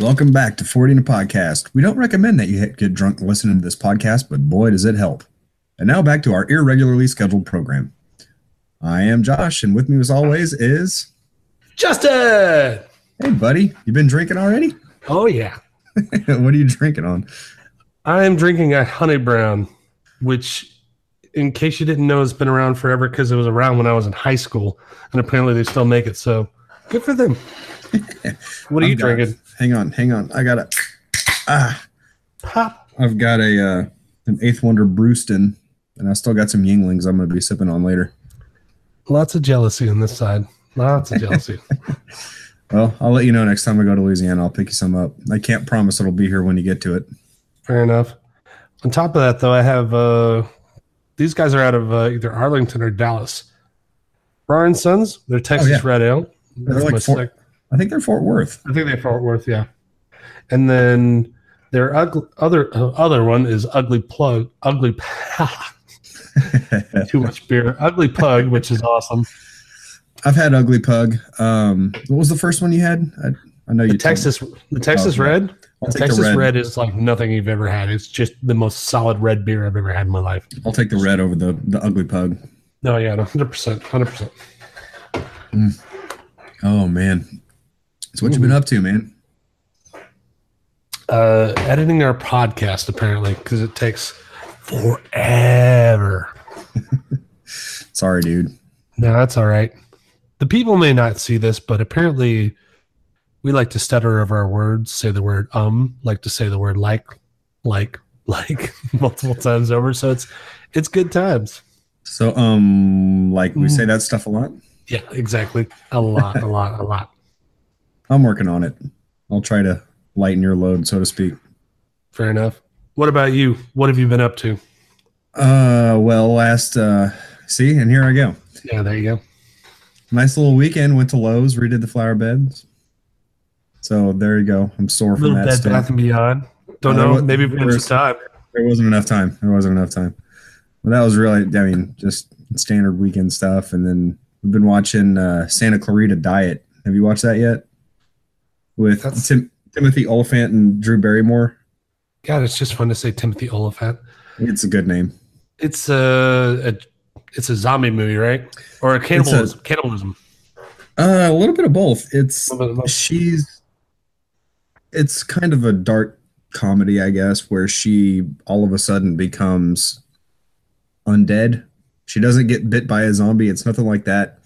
Welcome back to 40 in a podcast. We don't recommend that you get drunk listening to this podcast, but boy, does it help. And now back to our irregularly scheduled program. I am Josh, and with me as always is Justin. Hey, buddy. You been drinking already? Oh yeah. what are you drinking on? I am drinking a honey brown, which, in case you didn't know, has been around forever because it was around when I was in high school, and apparently they still make it. So good for them. what are you I've got- drinking? Hang on, hang on. I got a ah. Pop. I've got a uh, an Eighth Wonder Brewston, and I still got some Yuenglings I'm going to be sipping on later. Lots of jealousy on this side. Lots of jealousy. Well, I'll let you know next time I go to Louisiana. I'll pick you some up. I can't promise it'll be here when you get to it. Fair enough. On top of that, though, I have uh, these guys are out of uh, either Arlington or Dallas. Rahr & Sons, they're Texas yeah. Red Ale. They're like four- I think they're Fort Worth. I think they're Fort Worth, yeah. And then their ugly, other uh, other one is Ugly Plug, Ugly too much beer, Ugly Pug, which is awesome. I've had Ugly Pug. Um, what was the first one you had? I, I know you The me. Texas, the Texas Oh. Red, I'll the Texas red. red. is like nothing you've ever had. It's just the most solid red beer I've ever had in my life. I'll take the red over the the Ugly Pug. No, yeah, hundred percent, hundred percent. Oh man, so what you've been up to, man? Uh, editing our podcast apparently because it takes forever. Sorry, dude. No, that's all right. The people may not see this, but apparently we like to stutter over our words, say the word um, like to say the word like, like, like multiple times over. So it's it's good times. So, um, like we Mm. say that stuff a lot. Yeah, exactly. A lot, a lot, a lot. I'm working on it. I'll try to lighten your load, so to speak. Fair enough. What about you? What have you been up to? Uh, well, last uh, see, and here I go. Yeah, there you go. Nice little weekend. Went to Lowe's, redid the flower beds. So there you go. I'm sore from that. Bed. Bath and Beyond. Don't Uh, know. Maybe where's- some time. There wasn't enough time. There wasn't enough time. But that was really, I mean, just standard weekend stuff. And then we've been watching uh, Santa Clarita Diet. Have you watched that yet? With Tim, Timothy Olyphant and Drew Barrymore. God, it's just fun to say Timothy Olyphant. It's a good name. It's a, a it's a zombie movie, right? Or a cannibalism. cannibalism. Uh, a little bit of both. It's A of both. she's it's kind of a dark comedy, I guess, where she all of a sudden becomes undead. She doesn't get bit by a zombie. It's nothing like that.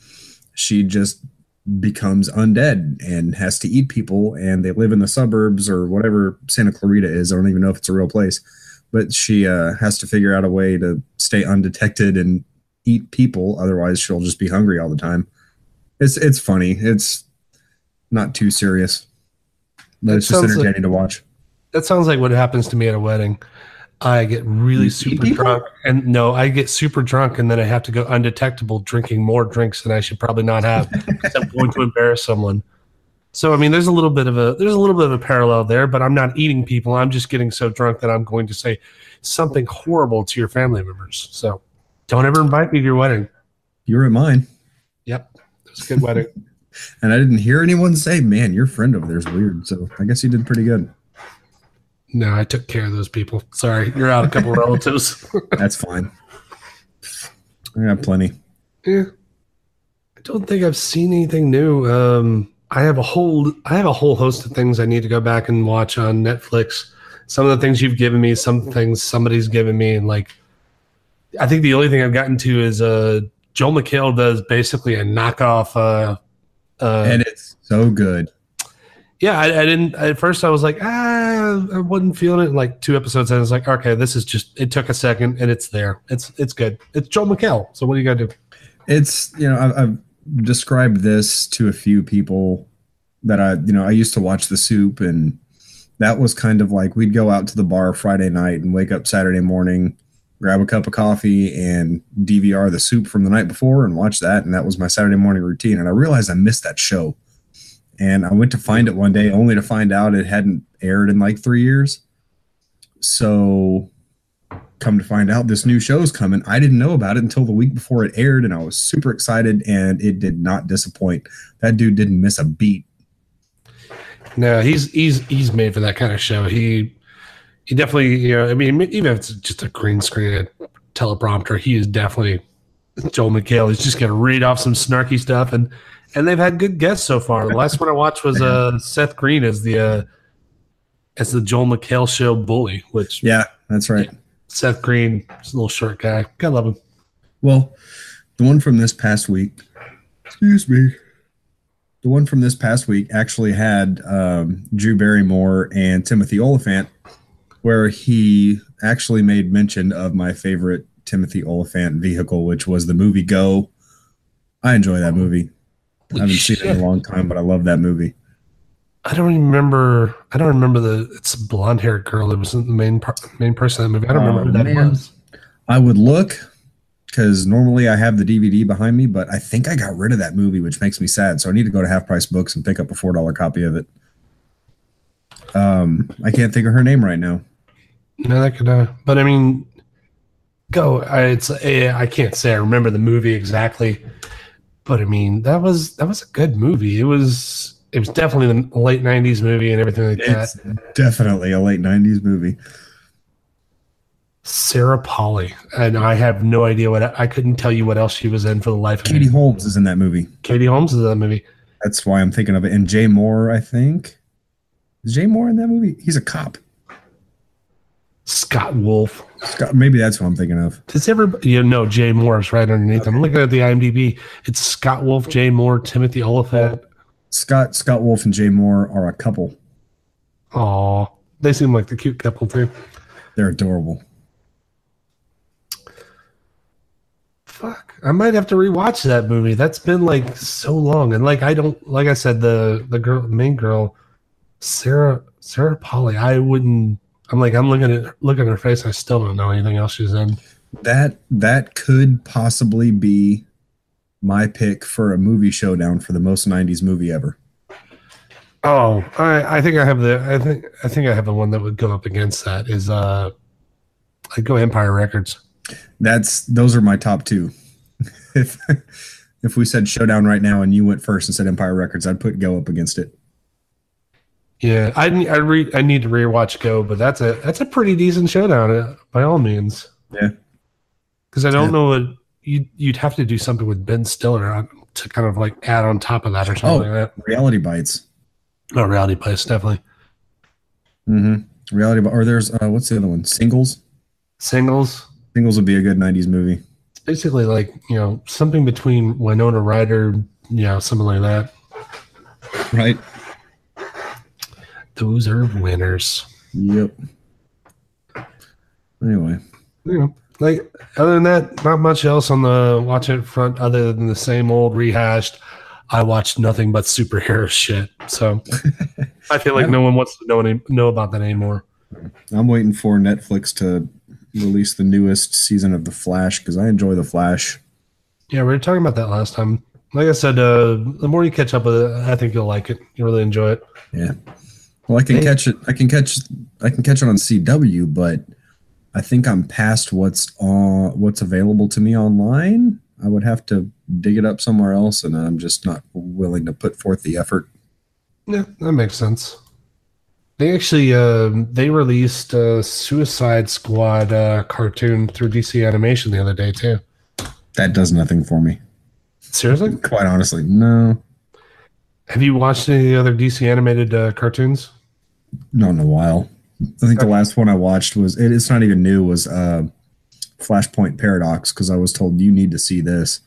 She just becomes undead and has to eat people and they live in the suburbs or whatever Santa Clarita is. I don't even know if it's a real place. But she uh, has to figure out a way to stay undetected and eat people. Otherwise, she'll just be hungry all the time. It's it's funny. It's not too serious, but That it's just sounds like- entertaining to watch. That sounds like what happens to me at a wedding. I get really super drunk, and no, I get super drunk, and then I have to go undetectable, drinking more drinks than I should probably not have. 'cause I'm going to embarrass someone. So I mean, there's a little bit of a there's a little bit of a parallel there, but I'm not eating people. I'm just getting so drunk that I'm going to say something horrible to your family members. So don't ever invite me to your wedding. You were at mine, Yep, it was a good wedding. and I didn't hear anyone say, "Man, your friend over there's weird." So I guess you did pretty good. No, I took care of those people. Sorry, you're out a couple relatives. That's fine. I got plenty. Yeah. I don't think I've seen anything new. Um, I have a whole I have a whole host of things I need to go back and watch on Netflix. Some of the things you've given me, some things somebody's given me, and like I think the only thing I've gotten to is uh Joel McHale does basically a knockoff uh uh and it's so good. Yeah, I, I didn't at first I was like, ah, I wasn't feeling it. Like two episodes and I was like, okay, this is just it took a second and it's there. It's it's good. It's Joel McHale. So what do you gotta do? It's you know I've, I've described this to a few people that I you know I used to watch The Soup and that was kind of like we'd go out to the bar Friday night and wake up Saturday morning, grab a cup of coffee and DVR The Soup from the night before and watch that and that was my Saturday morning routine and I realized I missed that show and I went to find it one day only to find out it hadn't aired in like three years. So come to find out this new show's coming. I didn't know about it until the week before it aired, and I was super excited, and it did not disappoint. That dude didn't miss a beat. No, he's he's he's made for that kind of show. He he definitely, you know, I mean, even if it's just a green screen teleprompter, he is definitely Joel McHale. He's just gonna read off some snarky stuff, and and they've had good guests so far. The last one I watched was uh Seth Green as the uh as the Joel McHale show bully, which Yeah, that's right. Seth Green, little short guy. I love him. Well, the one from this past week, excuse me, the one from this past week actually had um, Drew Barrymore and Timothy Olyphant, where he actually made mention of my favorite Timothy Olyphant vehicle, which was the movie Go. I enjoy that movie. I haven't seen it in a long time, but I love that movie. I don't remember. I don't remember the. It's a blonde haired girl that was the main par- main person in the movie. I don't remember Oh, who that man. was. I would look because normally I have the DVD behind me, but I think I got rid of that movie, which makes me sad. So I need to go to Half Price Books and pick up a four dollar copy of it. Um, I can't think of her name right now. No, that could. Uh, but I mean, go. I, it's. I can't say I remember the movie exactly, but I mean that was that was a good movie. It was. It was definitely the late '90s movie and everything like that. It's definitely a late '90s movie. Sarah Polley, and I have no idea what I couldn't tell you what else she was in for the life of Katie me. Holmes is in that movie. Katie Holmes is in that movie. That's why I'm thinking of it. And Jay Mohr, I think. Is Jay Mohr in that movie? He's a cop. Scott Wolf. Scott, maybe that's what I'm thinking of. Does everybody you know Jay Mohr's right underneath? I'm looking at the IMDb. It's Scott Wolf, Jay Mohr, Timothy Olyphant. Scott Scott Wolf and Jay Mohr are a couple. Aw, they seem like the cute couple too. They're adorable. Fuck, I might have to rewatch that movie. That's been like so long, and like I don't, like I said, the the girl, main girl, Sarah Sarah Polley. I wouldn't. I'm like I'm looking at looking at her face. I still don't know anything else she's in. That that could possibly be my pick for a movie showdown for the most '90s movie ever. Oh, I I think I have the I think I think I have the one that would go up against that is uh, I go Empire Records. That's those are my top two. if if we said showdown right now and you went first and said Empire Records, I'd put Go up against it. Yeah, I I re- I need to rewatch Go, but that's a that's a pretty decent showdown uh, by all means. Yeah. because I don't Yeah. know what you you'd have to do something with Ben Stiller on, to kind of like add on top of that or something Oh. like that. Reality Bites. Oh, Reality bites definitely Mm-hmm. Reality, or there's uh, what's the other one? Singles. singles. Singles would be a good '90s movie. It's basically like you know something between Winona Ryder, you know, something like that. Right. Those are winners. Yep. Anyway, You know, like other than that, not much else on the watch it front other than the same old rehashed. I watched nothing but superhero shit, so I feel like no one wants to know any, know about that anymore. I'm waiting for Netflix to release the newest season of The Flash because I enjoy The Flash. Yeah, we were talking about that last time. Like I said, uh, the more you catch up with it, I think you'll like it. You'll really enjoy it. Yeah. Well, I can catch it. I can catch. I can catch it on CW, but I think I'm past what's on what's available to me online. I would have to dig it up somewhere else, and I'm just not willing to put forth the effort. Yeah, that makes sense. They actually um, they released a Suicide Squad uh, cartoon through DC Animation the other day too. That does nothing for me. Seriously, Quite honestly, no, have you watched any of the other DC animated uh, cartoons? Not in a while. I think the last one I watched was it, it's not even new. Was uh, Flashpoint Paradox because I was told you need to see this.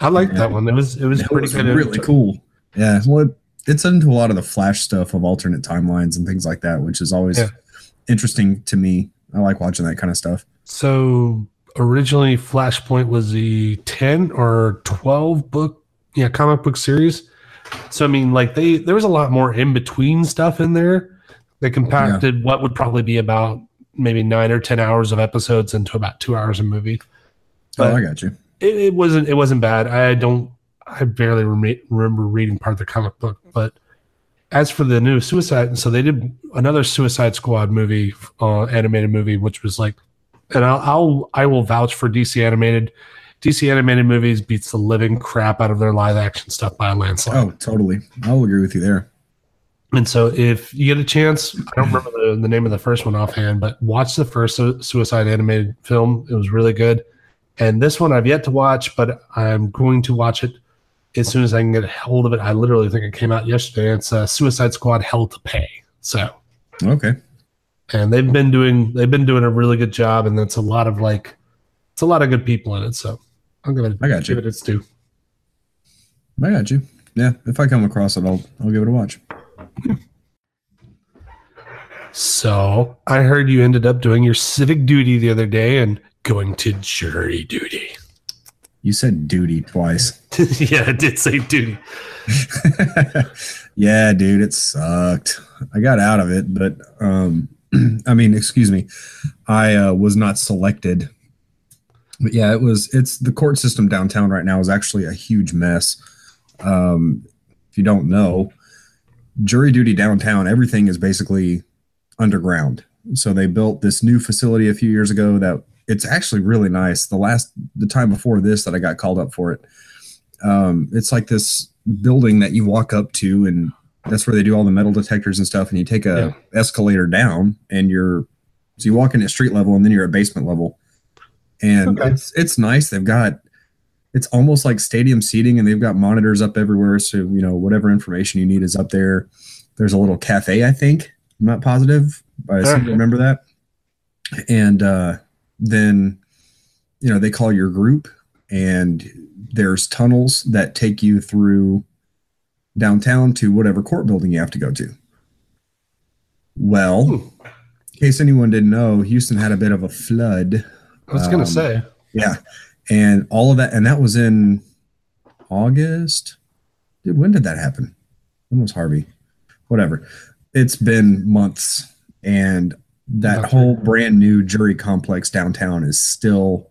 I liked that one. It was it was It pretty was good. really cool. Yeah, well, it, it's into a lot of the Flash stuff of alternate timelines and things like that, which is always Yeah. interesting to me. I like watching that kind of stuff. So originally, Flashpoint was the ten or twelve book, yeah, comic book series. So I mean, like they there was a lot more in between stuff in there. They compacted what would probably be about maybe nine or ten hours of episodes into about two hours of movie. But- oh, I got you. It, it wasn't it wasn't bad. I don't I barely rem- remember reading part of the comic book, but as for the new Suicide, so they did another Suicide Squad movie, uh, animated movie, which was like, and I'll, I'll I will vouch for DC animated. DC animated movies beats the living crap out of their live action stuff by a landslide. Oh, totally. I'll agree with you there. And so, if you get a chance, I don't remember the, the name of the first one offhand, but watch the first Su- Suicide animated film. It was really good. And this one I've yet to watch, but I'm going to watch it as soon as I can get a hold of it. I literally think it came out yesterday. It's uh, Suicide Squad Hell to Pay. So, Okay. and they've been doing they've been doing a really good job, and it's a lot of like it's a lot of good people in it. So, I'll give it I got you. give it its due. I got you. Yeah. If I come across it, I'll I'll give it a watch. So I heard you ended up doing your civic duty the other day and going to jury duty. You said duty twice. yeah, I did say duty. yeah, dude, it sucked. I got out of it, but um I mean, excuse me. I uh, was not selected. But yeah, it was it's the court system downtown right now is actually a huge mess. Um if you don't know, jury duty downtown, everything is basically underground. So they built this new facility a few years ago that it's actually really nice. The last the time before this that I got called up for it, um, it's like this building that you walk up to, and that's where they do all the metal detectors and stuff. And you take a escalator down, and you're so you walk in at street level, and then you're at basement level. And Okay. it's it's nice. They've got it's almost like stadium seating, and they've got monitors up everywhere. So you know whatever information you need is up there. There's a little cafe, I think. I'm not positive, but I seem to remember that. And uh, then you know they call your group and there's tunnels that take you through downtown to whatever court building you have to go to well Hmm. in case anyone didn't know houston had a bit of a flood I was gonna Um, say. yeah and all of that and that was in august? Dude, when did that happen? When was harvey? Whatever. It's been months. And that whole brand new jury complex downtown is still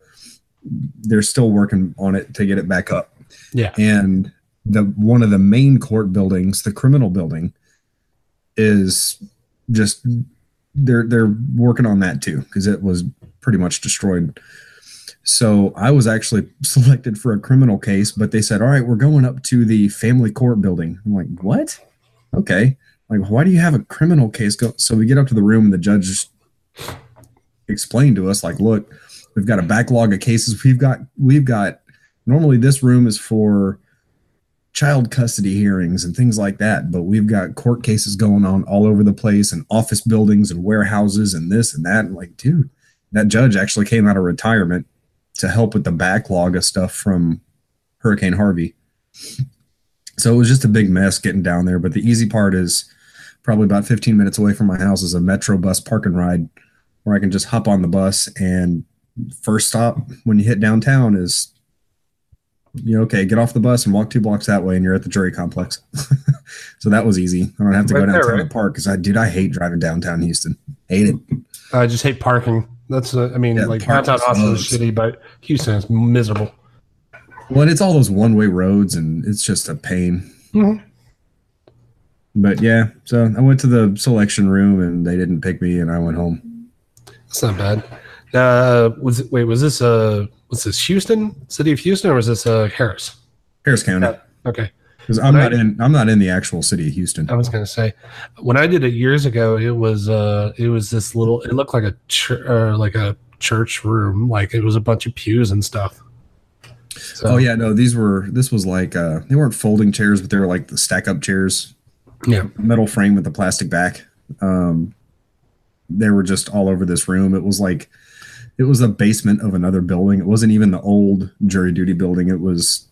they're still working on it to get it back up. Yeah. and the one of the main court buildings the criminal building is just they're they're working on that too because it was pretty much destroyed so i was actually selected for a criminal case but they said all right we're going up to the family court building. I'm like what? Okay. Like why do you have a criminal case go so we get up to the room and the judge explained to us like look we've got a backlog of cases. We've got we've got normally this room is for child custody hearings and things like that but we've got court cases going on all over the place and office buildings and warehouses and this and that. Like dude that judge actually came out of retirement to help with the backlog of stuff from hurricane harvey so it was just a big mess getting down there but the easy part is probably about 15 minutes away from my house is a metro bus park and ride where i can just hop on the bus and first stop when you hit downtown is you know, okay, get off the bus and walk two blocks that way, and you're at the jury complex. so that was easy. I don't have to Right go there, downtown right? to park because I, dude, I hate driving downtown Houston. Hate it. I just hate parking. That's uh, I mean, Yeah, like parking downtown Austin is shitty, but Houston is miserable. Well, and it's all those one way roads, and it's just a pain. Mhm. But yeah, so I went to the selection room, and they didn't pick me, and I went home. That's not bad. Uh, was it, wait, was this uh, was this Houston, city of Houston, or was this uh Harris? Harris County, Yeah. Okay, because I'm not in. I'm not in the actual city of Houston. I was gonna say when I did it years ago, it was uh, it was this little. It looked like a chur- or like a church room, like it was a bunch of pews and stuff. So, Oh yeah, no, these were. This was like uh, they weren't folding chairs, but they were like the stack up chairs. yeah. metal frame with the plastic back. Um, they were just all over this room. It was like it was the basement of another building. It wasn't even the old jury duty building. It was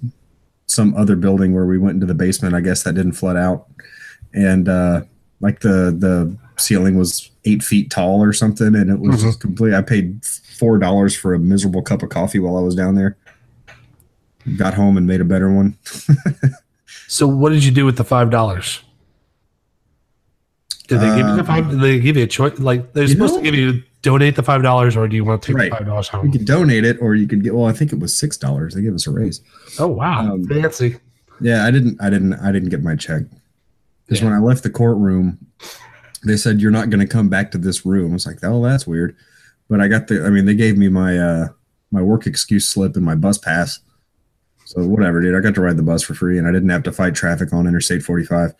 some other building where we went into the basement. I guess that didn't flood out, and uh, like the the ceiling was eight feet tall or something, and it was just complete. I paid four dollars for a miserable cup of coffee while I was down there. Got home and made a better one. So what did you do with the five dollars? Did they give you the Um, five? Did they give you a choice? Like they're you supposed know- to give you donate the five dollars, or do you want to take Right. the five dollars You can donate it, or you can get. Well, I think it was six dollars. They gave us a raise. Oh wow, Um, fancy! Yeah, I didn't. I didn't. I didn't get my check because Yeah. when I left the courtroom, they said you're not going to come back to this room. I was like, oh, that's weird. But I got the. I mean, they gave me my uh my work excuse slip and my bus pass. So whatever, dude. I got to ride the bus for free, and I didn't have to fight traffic on Interstate 45.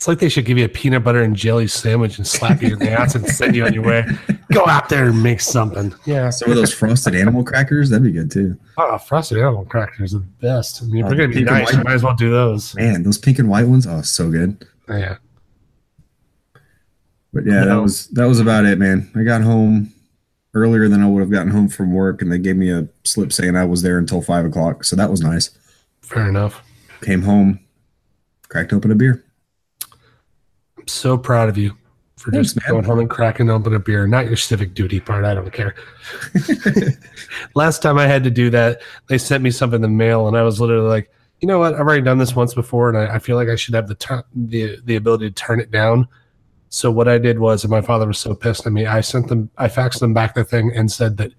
It's like they should give you a peanut butter and jelly sandwich and slap you in the ass and send you on your way. Go out there and make something. Yeah. Some of those frosted animal crackers, that'd be good too. Oh, frosted animal crackers are the best. I mean, if Oh, they're gonna be pink and nice, you might as well do those. Man, those pink and white ones, oh, so good. Yeah. But yeah, that was that was about it, man. I got home earlier than I would have gotten home from work, and they gave me a slip saying I was there until five o'clock. So that was nice. Fair enough. Came home, cracked open a beer. So proud of you for Thanks, just man. going home and cracking open a beer. Not your civic duty part. I don't care. Last time I had to do that, they sent me something in the mail, and I was literally like, you know what? I've already done this once before, and I, I feel like I should have the tur- the the ability to turn it down. So what I did was, and my father was so pissed at me, I sent them, I faxed them back the thing and said that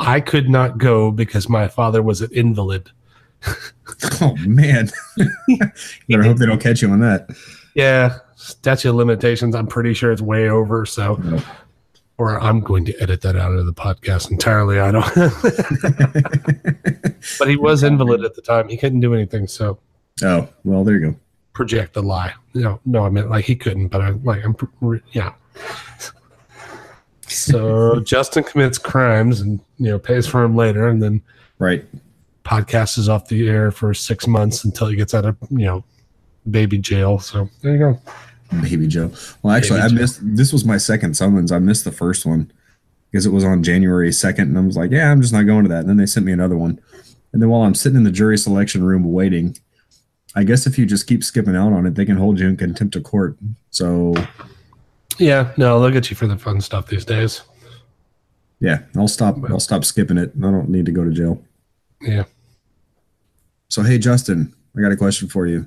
I could not go because my father was an invalid. Oh man, better hope they don't catch you on that. Yeah, statute of limitations. I'm pretty sure it's way over. So, or I'm going to edit that out of the podcast entirely. I don't. but he was invalid at the time. He couldn't do anything. So Oh well, there you go. project the lie. No, no, I meant like he couldn't. But I'm like I'm yeah. So Justin commits crimes and you know pays for them later, and then Right. podcast is off the air for six months until he gets out of you know baby jail. So there you go. Baby Joe. Well, actually, Baby I Joe. missed. This was my second summons. I missed the first one because it was on January second, and I was like, "Yeah, I'm just not going to that." And then they sent me another one, and then while I'm sitting in the jury selection room waiting, I guess if you just keep skipping out on it, they can hold you in contempt of court. So Yeah, no, they'll get you for the fun stuff these days. yeah, I'll stop. I'll stop skipping it. I don't need to go to jail. Yeah. So hey, Justin, I got a question for you.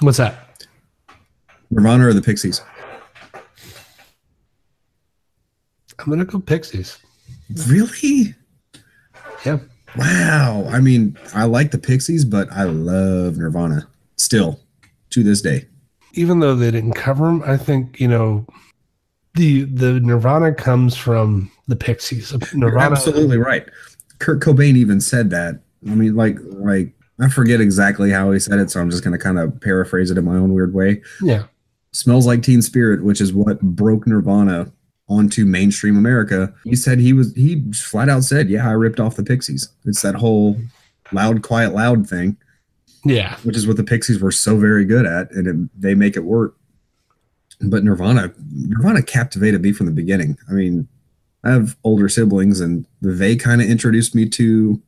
What's that? Nirvana or the Pixies? I'm gonna go Pixies. Really? Yeah. Wow. I mean, I like the Pixies, but I love Nirvana still to this day. Even though they didn't cover them, I think you know the the Nirvana comes from the Pixies. You're Nirvana, absolutely right. Kurt Cobain even said that. I mean, like, like I forget exactly how he said it, so I'm just going to kind of paraphrase it in my own weird way. Yeah, Smells like Teen Spirit, which is what broke Nirvana onto mainstream America. He said he was he flat out said, "Yeah, I ripped off the Pixies." It's that whole loud, quiet, loud thing, yeah, which is what the Pixies were so very good at, and it, they make it work. But Nirvana, Nirvana captivated me from the beginning. I mean, I have older siblings, and they kind of introduced me to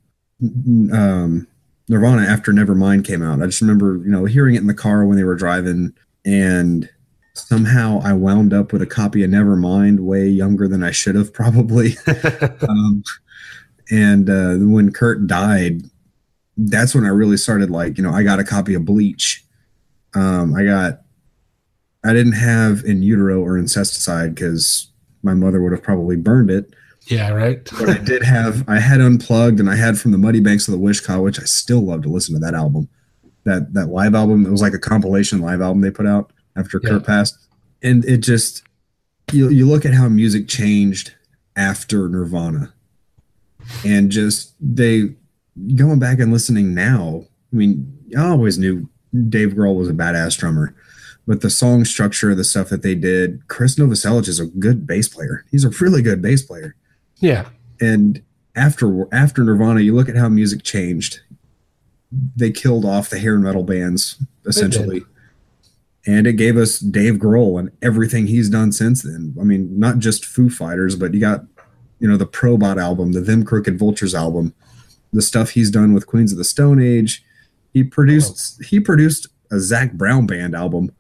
um, Nirvana after Nevermind came out. I just remember, you know, hearing it in the car when they were driving, and somehow I wound up with a copy of Nevermind way younger than I should have probably. um, and uh, when Kurt died, that's when I really started like, you know, I got a copy of Bleach. Um, I got, I didn't have in utero or incesticide because my mother would have probably burned it. yeah. Right. But I did have, I had unplugged and I had from the Muddy Banks of the Wishkah, which I still love to listen to that album. That that live album, it was like a compilation live album they put out after Yeah. Kurt passed. And it just, you, you look at how music changed after Nirvana and just they going back and listening now. I mean, I always knew Dave Grohl was a badass drummer, but the song structure, the stuff that they did, Chris Novoselic is a good bass player. He's a really good bass player. Yeah. And after after Nirvana, you look at how music changed. They killed off the hair metal bands essentially. And it gave us Dave Grohl and everything he's done since then. I mean, not just Foo Fighters, but you got, you know, the Probot album, the Them Crooked Vultures album, the stuff he's done with Queens of the Stone Age. He produced he produced a Zac Brown band album.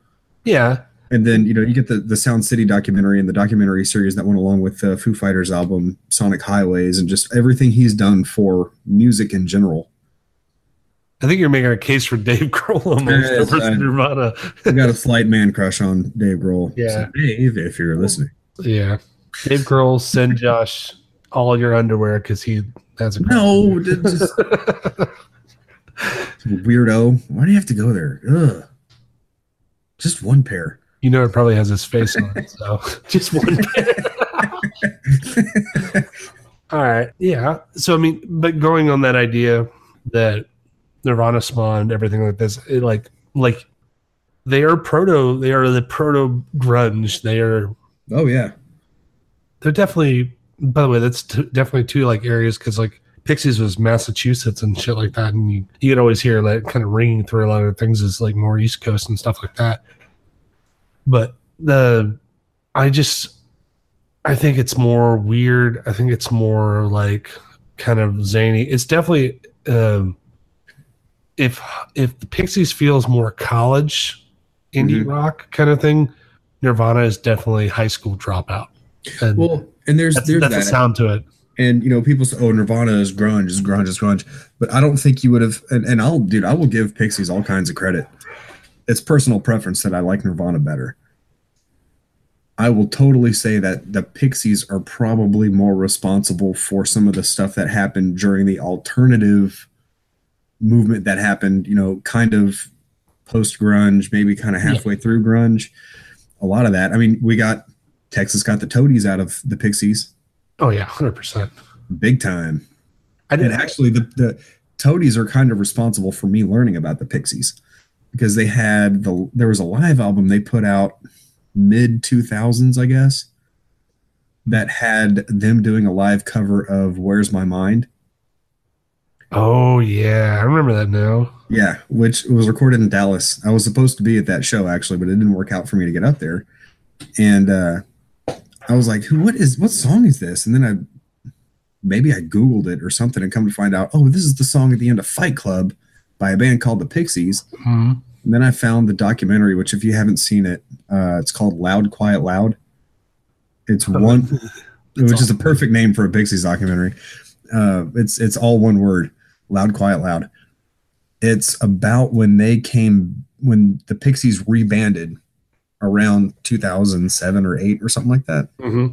Yeah. And then, you know, you get the, the Sound City documentary and the documentary series that went along with the Foo Fighters album, Sonic Highways, and just everything he's done for music in general. I think you're making a case for Dave Grohl almost over I- Nirvana. I got a slight man crush on Dave Grohl. Yeah. So, Dave, if you're listening. Yeah. Dave Grohl, send Josh all your underwear because he has a No, just weirdo. Why do you have to go there? Ugh. Just one pair. You know, it probably has his face on it. So just one. pair. All right. Yeah. So, I mean, but going on that idea that Nirvana spawned everything like this, it like, like they are proto. They are the proto grunge. They are. Oh yeah. They're definitely. By the way, that's t- definitely two like areas because like Pixies was Massachusetts and shit like that, and you you could always hear that kind of ringing through a lot of things is like more East Coast and stuff like that. But the, I just, I think it's more weird. I think it's more like kind of zany. It's definitely um, if if the Pixies feels more college indie Mhm. rock kind of thing, Nirvana is definitely high school dropout. And Well, and there's that's, there's that's a that. sound to it. And you know, people say, "Oh, Nirvana is grunge, is grunge, is grunge," but I don't think you would have. And, and I'll, dude, I will give Pixies all kinds of credit. It's personal preference that I like Nirvana better. I will totally say that the Pixies are probably more responsible for some of the stuff that happened during the alternative movement that happened. You know, kind of post grunge, maybe kind of Yeah. halfway through grunge. A lot of that. I mean, we got Texas got the Toadies out of the Pixies Oh yeah, hundred percent. big time. I didn't actually, the, the Toadies are kind of responsible for me learning about the Pixies because they had the there was a live album they put out mid 2000s, I guess, that had them doing a live cover of "Where's My Mind." Oh yeah, I remember that now. Yeah, which was recorded in Dallas. I was supposed to be at that show actually, but it didn't work out for me to get up there. And uh, I was like, What is? What song is this?" And then I maybe I googled it or something, and come to find out, oh, this is the song at the end of Fight Club by a band called the Pixies. Hmm. And then I found the documentary, which if you haven't seen it, uh, it's called Loud, Quiet, Loud. It's one, which is a perfect name for a Pixies documentary. Uh, it's it's all one word: loud, quiet, loud. It's about when they came when the Pixies rebanded around 2007 or 8 or something like that. Hmm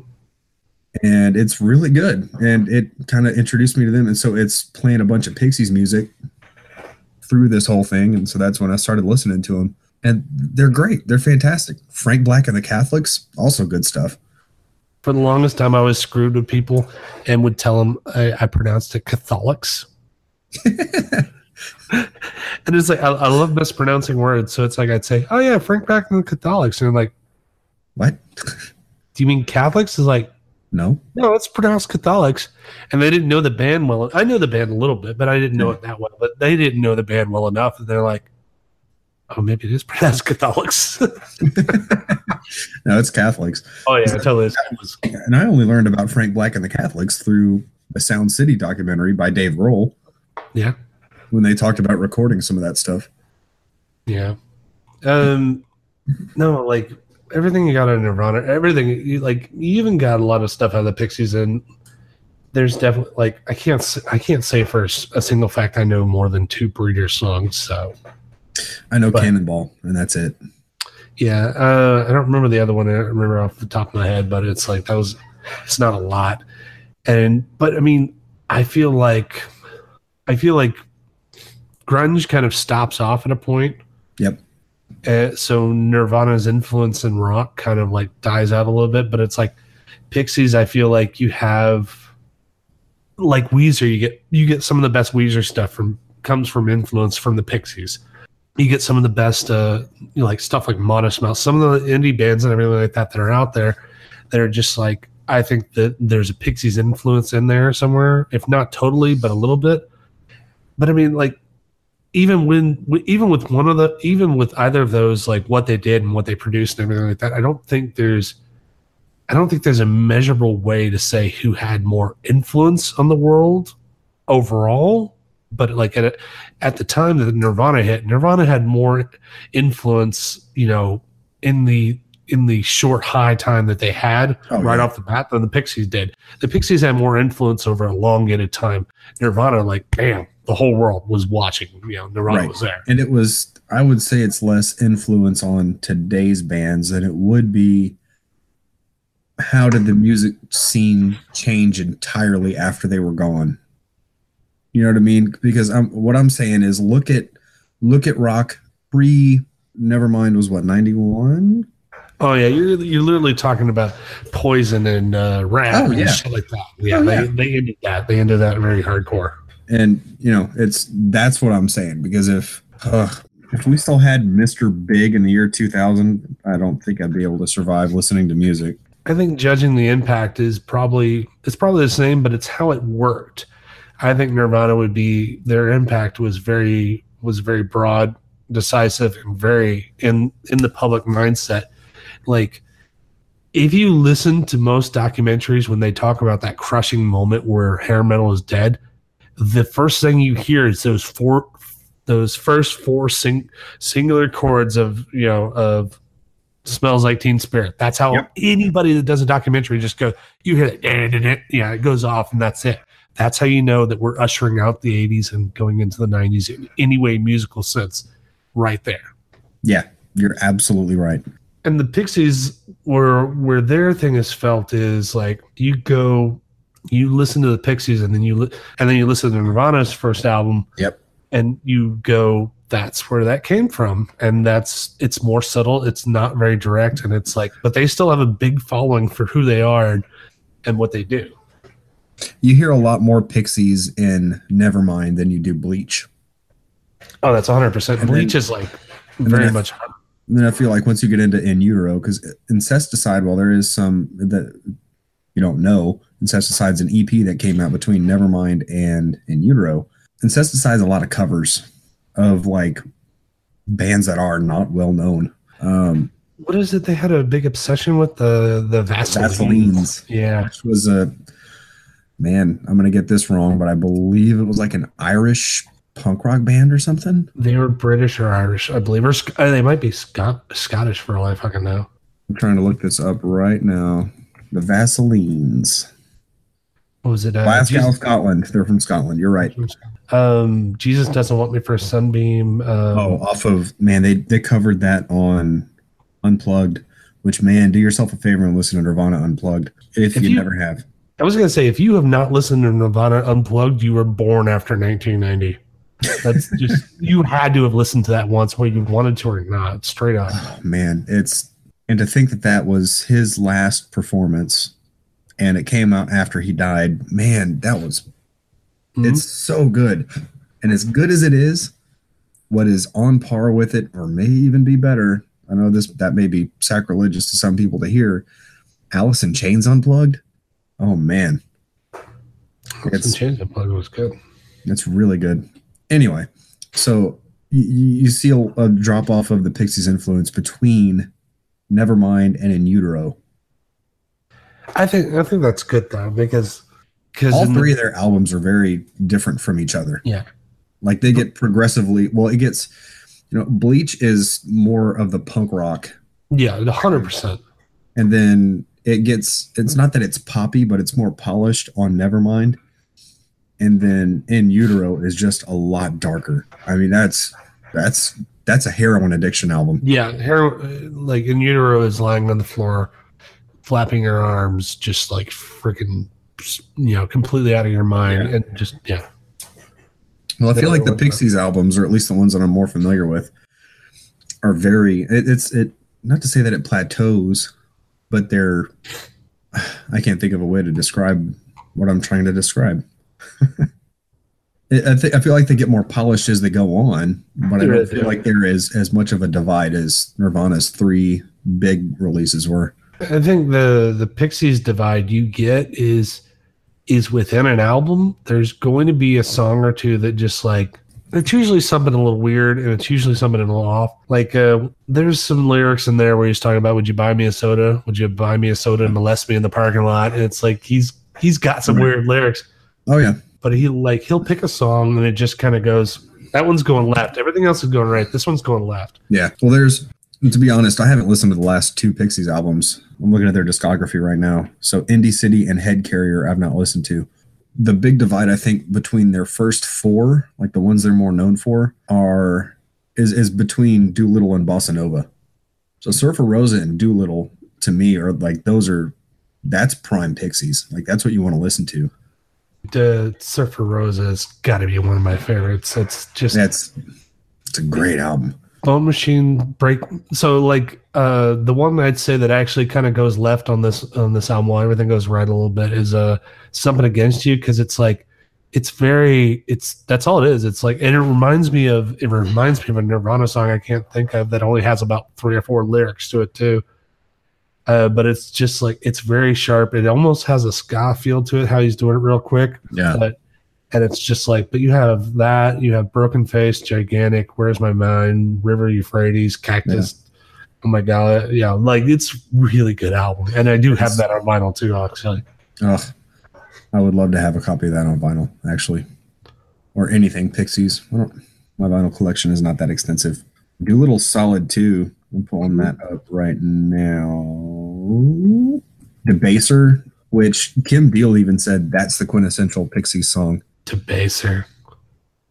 and it's really good. And it kind of introduced me to them. And so it's playing a bunch of pixies music through this whole thing. And so that's when i started listening to them and they're great. They're fantastic. Frank black and the catholics also good stuff. For the longest time, I was screwed with people and would tell them I, I pronounced it Catholics. And it's like I, I love mispronouncing words, so it's like I'd say, "Oh yeah, Frank Black and the Catholics," and they're like, what "Do you mean Catholics?" Is like, no no, it's pronounced Catholics. And they didn't know the band well. I know the band a little bit, but I didn't know it that well. But they didn't know the band well enough, and they're like, "Oh, maybe it is pronounced Catholics." no it's catholics oh yeah, totally. is. and i only learned about frank black and the catholics through the sound city documentary by dave grohl Yeah. when they talked about recording some of that stuff Yeah. Um no, like everything you got in Nirvana, everything you like you even got a lot of stuff out of the Pixies and there's definitely like I can't s- I can't say for a single fact I know more than two Breeder songs, so i know But- cannonball and that's it yeah, uh I don't remember the other one I don't remember off the top of my head, but it's like that was it's not a lot. And but I mean, I feel like I feel like grunge kind of stops off at a point yep Uh, so Nirvana's influence in rock kind of like dies out a little bit, but it's like Pixies. I feel like you have like Weezer. You get you get some of the best Weezer stuff from comes from influence from the Pixies. You get some of the best uh you know, like stuff like Modest Mouse. Some of the indie bands and everything like that that are out there that are just like I think that there's a Pixies influence in there somewhere, if not totally, but a little bit. But I mean, like even when even with one of the even with either of those like what they did and what they produced and everything like that i don't think there's i don't think there's a measurable way to say who had more influence on the world overall. But like at a, at the time that nirvana hit nirvana had more influence you know in the in the short high time that they had Oh, right yeah. off the bat than the pixies did. The pixies had more influence over a elongated time. Nirvana like bam the whole world was watching you know nirvana Right. was there and it was i would say it's less influence on today's bands than it would be how did the music scene change entirely after they were gone you know what i mean because I'm, what i'm saying is look at look at rock pre nevermind was what 91 Oh yeah, you're you're literally talking about poison and uh, Ratt Oh, and yeah. shit like that. Yeah, Oh, they, yeah. they ended that. They ended that very hardcore. And you know it's that's what i'm saying because if uh, if we still had Mr. Big in the year 2000, I don't think I'd be able to survive listening to music. I think judging the impact is probably it's probably the same, but it's how it worked. I think Nirvana would be their impact was very was very broad, decisive, and very in in the public mindset. Like if you listen to most documentaries when they talk about that crushing moment where hair metal is dead, the first thing you hear is those four those first four sing, singular chords of you know of smells like teen spirit that's how Yep. anybody that does a documentary just goes you hear that yeah it goes off and that's it that's how you know that we're ushering out the 80s and going into the 90s in any way musical sense right there Yeah, you're absolutely right. and the pixies where where their thing is felt is like you go you listen to the pixies and then you li- and then you listen to nirvana's first album Yep. and you go that's where that came from and that's it's more subtle it's not very direct and it's like but they still have a big following for who they are and, and what they do You hear a lot more Pixies in Nevermind than you do Bleach. oh that's 100% And bleach then- is like very I- much then I feel like once you get into In Utero, because Incesticide, while there is some that you don't know, Incesticide's an EP that came out between Nevermind and In Utero. Incesticide's a lot of covers of like bands that are not well known. Um, what is it they had a big obsession with the the vaseline Vaselines, yeah which was a man. I'm gonna get this wrong, but I believe it was like an Irish punk rock band or something. They were British or Irish, I believe, or uh, they might be Scot- Scottish for all I fucking know. I'm trying to look this up right now. The Vaselines, What was it? Uh, Glasgow, Scotland. They're from Scotland. You're right. um, Jesus doesn't want me for a sunbeam. Um, Oh, off of man, they they covered that on Unplugged. Which man, do yourself a favor and listen to Nirvana Unplugged if, If you, you- never have. I was gonna say, if you have not listened to Nirvana Unplugged, you were born after 1990. That's just you had to have listened to that once, whether you wanted to or not. Straight up. Oh, man, it's and to think that that was his last performance, and it came out after he died. Man, that was Mhm. it's so good, and as good as it is, what is on par with it, or may even be better. I know this that may be sacrilegious to some people to hear. Alice in Chains Unplugged. Oh man, It's, Chains Unplugged was good. That's really good. Anyway, so you, you see a, a drop off of the Pixies' influence between Nevermind and In Utero. I think I think that's good though because because All three of their albums are very different from each other. yeah Like they get progressively. Well, it gets. You know, Bleach is more of the punk rock, yeah hundred percent and then it gets. It's not that it's poppy, but it's more polished on Nevermind. And then In Utero is just a lot darker. I mean, that's that's that's a heroin addiction album. Yeah, heroin like in utero is lying on the floor, flapping her arms, just like freaking, you know, completely out of your mind, Yeah. and just yeah, Well, I feel like the know what- Pixies albums, or at least the ones that I'm more familiar with, are very. It, it's it. Not to say that it plateaus, but they're. I can't think of a way to describe what I'm trying to describe. I, think I feel like they get more polished as they go on, but I don't really feel do. like there is as much of a divide as Nirvana's three big releases were. I think the the Pixies divide you get is is within an album. There's going to be a song or two that just like it's usually something a little weird and it's usually something a little off. Like uh, there's some lyrics in there where he's talking about would you buy me a soda? Would you buy me a soda and molest me in the parking lot? And it's like he's he's got some weird lyrics. Oh yeah, but he like he'll pick a song and it just kind of goes that one's going left everything else is going right this one's going left Yeah. Well, there's, to be honest, I haven't listened to the last two Pixies albums. I'm looking at their discography right now. So, Indie Cindy and Head Carrier, I've not listened to. The big divide, I think, between their first four, like the ones they're more known for, are is is between Doolittle and Bossa Nova. So, Surfer Rosa and Doolittle, to me, are like those are that's prime Pixies. Like that's what you want to listen to. the surfer rosa has got to be one of my favorites it's just That's it's a great album. Bone machine break so like uh the one i'd say that actually kind of goes left on this on this album while everything goes right a little bit is uh something against you because it's like it's very it's that's all it is. It's like and it reminds me of it reminds me of a Nirvana song I can't think of that only has about three or four lyrics to it too. Uh, but it's just like it's very sharp. It almost has a ska feel to it. How he's doing it real quick, Yeah. but and it's just like. But you have that. You have Broken Face, Gigantic, Where's My Mind, River Euphrates, Cactus. Oh my god, yeah, like it's really good album, and I do have that on vinyl too. Actually, Ugh. I would love to have a copy of that on vinyl, actually. Or anything Pixies. My vinyl collection is not that extensive. Doolittle Solid too. I'm pulling that mm-hmm. up right now. Debaser, which Kim Deal even said that's the quintessential Pixies song. Debaser.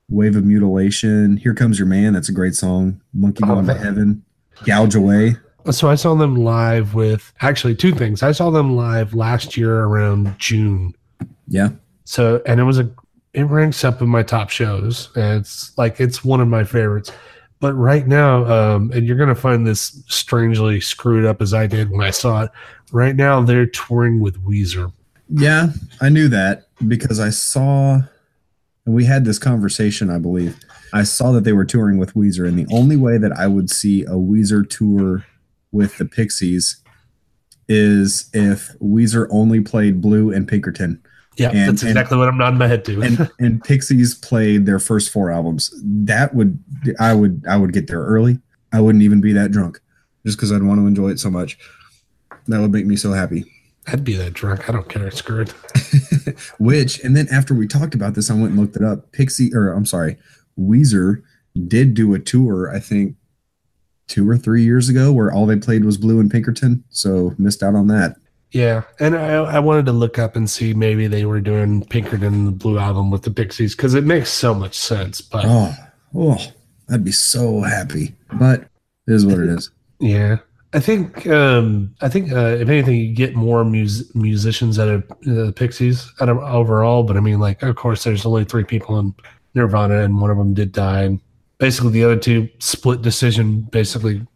Wave of Mutilation. Here Comes Your Man. That's a great song. Monkey Oh, Going to. Heaven. Gouge Away. So I saw them live with actually two things. I saw them live last year around June. Yeah. So and it was a it ranks up in my top shows. And it's like it's one of my favorites. But right now, um, and you're gonna find this strangely screwed up as I did when I saw it. Right now, they're touring with Weezer. Yeah, I knew that because I saw, and we had this conversation, I believe. I saw that they were touring with Weezer, and the only way that I would see a Weezer tour with the Pixies is if Weezer only played Blue and Pinkerton, Yeah, And- that's and- exactly what I'm nodding my head to. and and Pixies played their first four albums. That would I would I would get there early. I wouldn't even be that drunk, just because I'd want to enjoy it so much. That would make me so happy. I'd be that drunk. I don't care. Screw it. Which, and then after we talked about this, I went and looked it up. Pixie, or I'm sorry, Weezer did do a tour, I think two or three years ago, where all they played was Blue and Pinkerton. So missed out on that. Yeah, and I, I wanted to look up and see maybe they were doing Pinkerton and the Blue album with the Pixies because it makes so much sense. But Oh, oh, I'd be so happy. But it is what it is. yeah, I think um, I think uh, if anything, you get more mus- musicians out of uh, the Pixies out of overall. But I mean, like of course, there's only three people in Nirvana, and one of them did die. And basically, the other two split decision. Basically,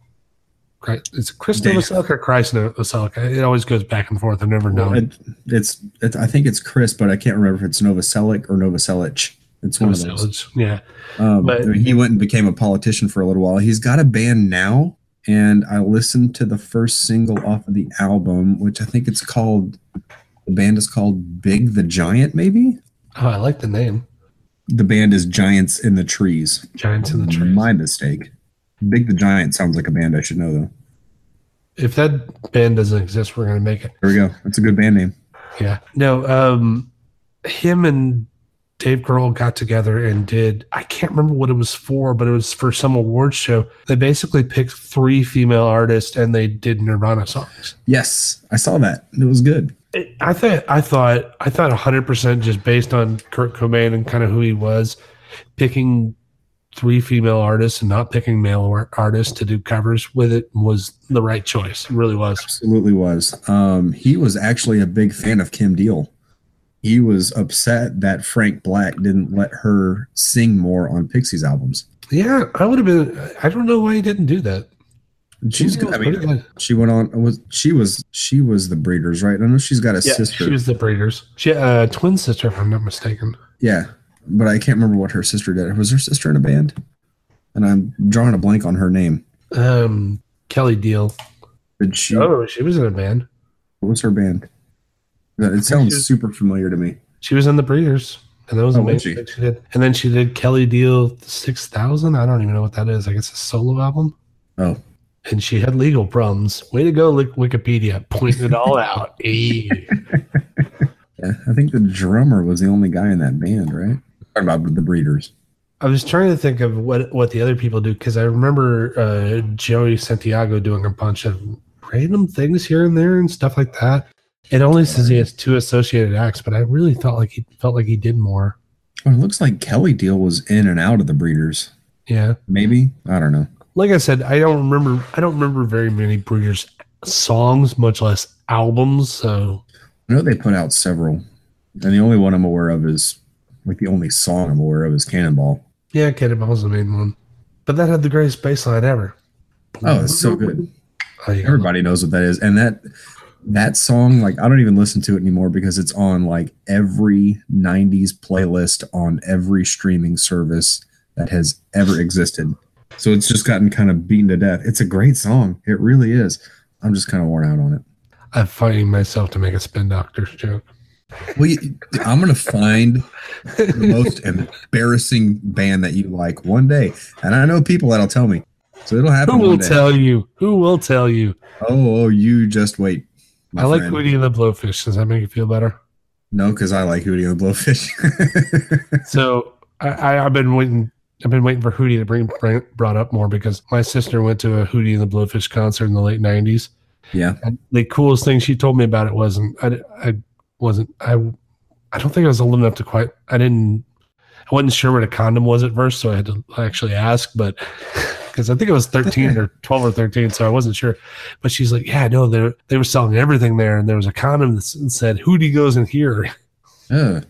it's Chris. Novoselic or Christ Novoselic. It always goes back and forth. I never know. It, it's, it's, I think it's Chris, but I can't remember if it's Novoselic or Novoselic. It's one of those. Yeah. Um, But- he went and became a politician for a little while. He's got a band now, and I listened to the first single off of the album, which I think it's called. The band is called Big the Giant. Maybe Oh, I like the name. the band is Giants in the Trees. Giants in the trees. My mistake. Big the Giant sounds like a band I should know though. if that band doesn't exist, we're gonna make it. There we go. That's a good band name. Yeah. No, um him and Dave Grohl got together and did I can't remember what it was for, but it was for some awards show. They basically picked three female artists and they did Nirvana songs. Yes, I saw that. It was good. It, I thought I thought I thought 100% just based on Kurt Cobain and kind of who he was picking three female artists and not picking male ar- artists to do covers with it was the right choice. It really was. Absolutely was. Um, he was actually a big fan of Kim Deal. He was upset that Frank Black didn't let her sing more on Pixies albums. Yeah, I would have been. I don't know why he didn't do that. She's good. I mean, she went on. Was she was she was the breeders, right? I know she's got a Yeah, sister. she was the breeders. She had a twin sister, if I'm not mistaken. yeah, but I can't remember what her sister did. Was her sister in a band? And I'm drawing a blank on her name. Um, Kelley Deal. Did she? Oh, she was in a band. What was her band? It sounds was- super familiar to me. She was in the Breeders, and that was Oh, was she? she did. And then she did Kelley Deal Six Thousand. I don't even know what that is. I guess a solo album. Oh, And she had legal problems. Way to go, Lick- Wikipedia, pointing it all out. Hey. yeah. I think the drummer was the only guy in that band, right? Talking about the breeders. I was trying to think of what what the other people do because I remember uh, Joey Santiago doing a bunch of random things here and there and stuff like that. It only says he has two associated acts, but I really felt like he felt like he did more. Oh, it looks like Kelley Deal was in and out of the breeders. Yeah, Maybe I don't know. like I said, I don't remember. I don't remember very many Breeders songs, much less albums. So I know they put out several, and the only one I'm aware of is like the only song I'm aware of is Cannonball. yeah, Cannonball's the main one, but that had the greatest bass line ever. Oh, it's so good. Everybody knows what that is, and that that song, like I don't even listen to it anymore because it's on like every 90s playlist on every streaming service that has ever existed. So it's just gotten kind of beaten to death. It's a great song. It really is. I'm just kind of worn out on it. I'm fighting myself to make a spin doctors joke. Well, you, I'm going to find the most embarrassing band that you like one day. And I know people that'll tell me. So it'll happen. Who will tell you? Who will tell you? Oh, oh, you just wait. I like friend. Hootie and the Blowfish. Does that make you feel better? No, because I like Hootie and the Blowfish. So I, I, I've been waiting. I've been waiting for Hootie to bring, bring brought up more because my sister went to a Hootie and the Blowfish concert in the late '90s. yeah. And the coolest thing she told me about it wasn't I, I wasn't I I don't think I was old enough to quite I didn't I wasn't sure what a condom was at first, so I had to actually ask, but because I think it was 13 or 12 or 13, so I wasn't sure. But she's like, Yeah, no, they they were selling everything there, and there was a condom that said Hootie goes in here. Uh,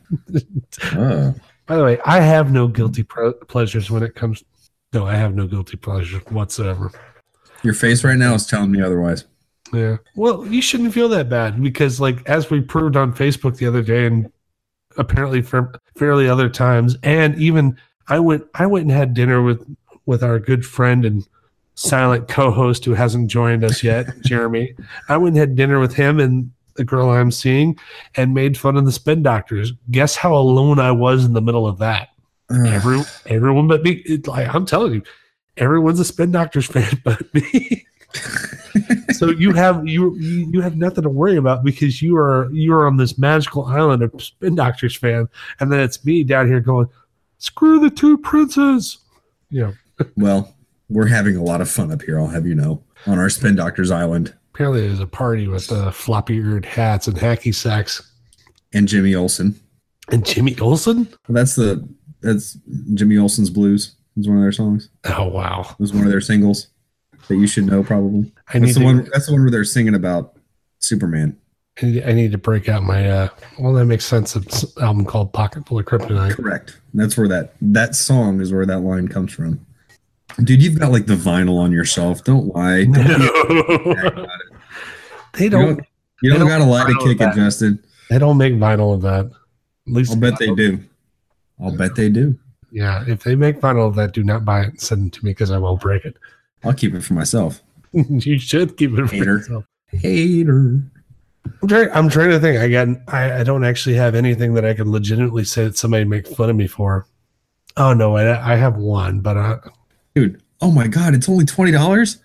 uh. By the way, I have no guilty pre- pleasures when it comes. No, I have no guilty pleasures whatsoever. Your face right now is telling me otherwise. Yeah. Well, you shouldn't feel that bad because, like, as we proved on Facebook the other day, and apparently for fairly other times, and even I went, I went and had dinner with with our good friend and silent co-host who hasn't joined us yet, Jeremy. I went and had dinner with him and the girl I'm seeing, and made fun of the spin doctors. Guess how alone I was in the middle of that. Ugh. Every everyone but me. It, like I'm telling you, everyone's a spin doctors fan but me. so you have you you have nothing to worry about because you are you are on this magical island of spin doctors fan, and then it's me down here going, screw the two princes. You know, well, we're having a lot of fun up here, I'll have you know, on our Spin Doctors Island. apparently there's a party with uh, floppy eared hats and hacky sacks And Jimmy Olsen. and Jimmy Olsen. That's the that's Jimmy Olsen's Blues. Is one of their songs. Oh wow! It was one of their singles that you should know probably. I need That's the to, one that's the one where they're singing about Superman. I need, I need to break out my uh. Well, that makes sense. It's an album called Pocket Full of Kryptonite. Correct. That's where that that song is where that line comes from. Dude, you've got like the vinyl on yourself. Don't lie. Don't be a bag about it. they don't. don't, you don't don't got a lie to kick it, Justin. They don't make vinyl of that. At least I'll bet they do. I'll bet they do. Yeah, if they make vinyl of that, do not buy it and send it to me because I won't break it. I'll keep it for myself. you should keep it for Hater. yourself. Hater. I'm trying. I'm trying to think. I got. I, I don't actually have anything that I can legitimately say that somebody make fun of me for. Oh no, I, I have one, but uh, Dude, oh my god, it's only twenty dollars?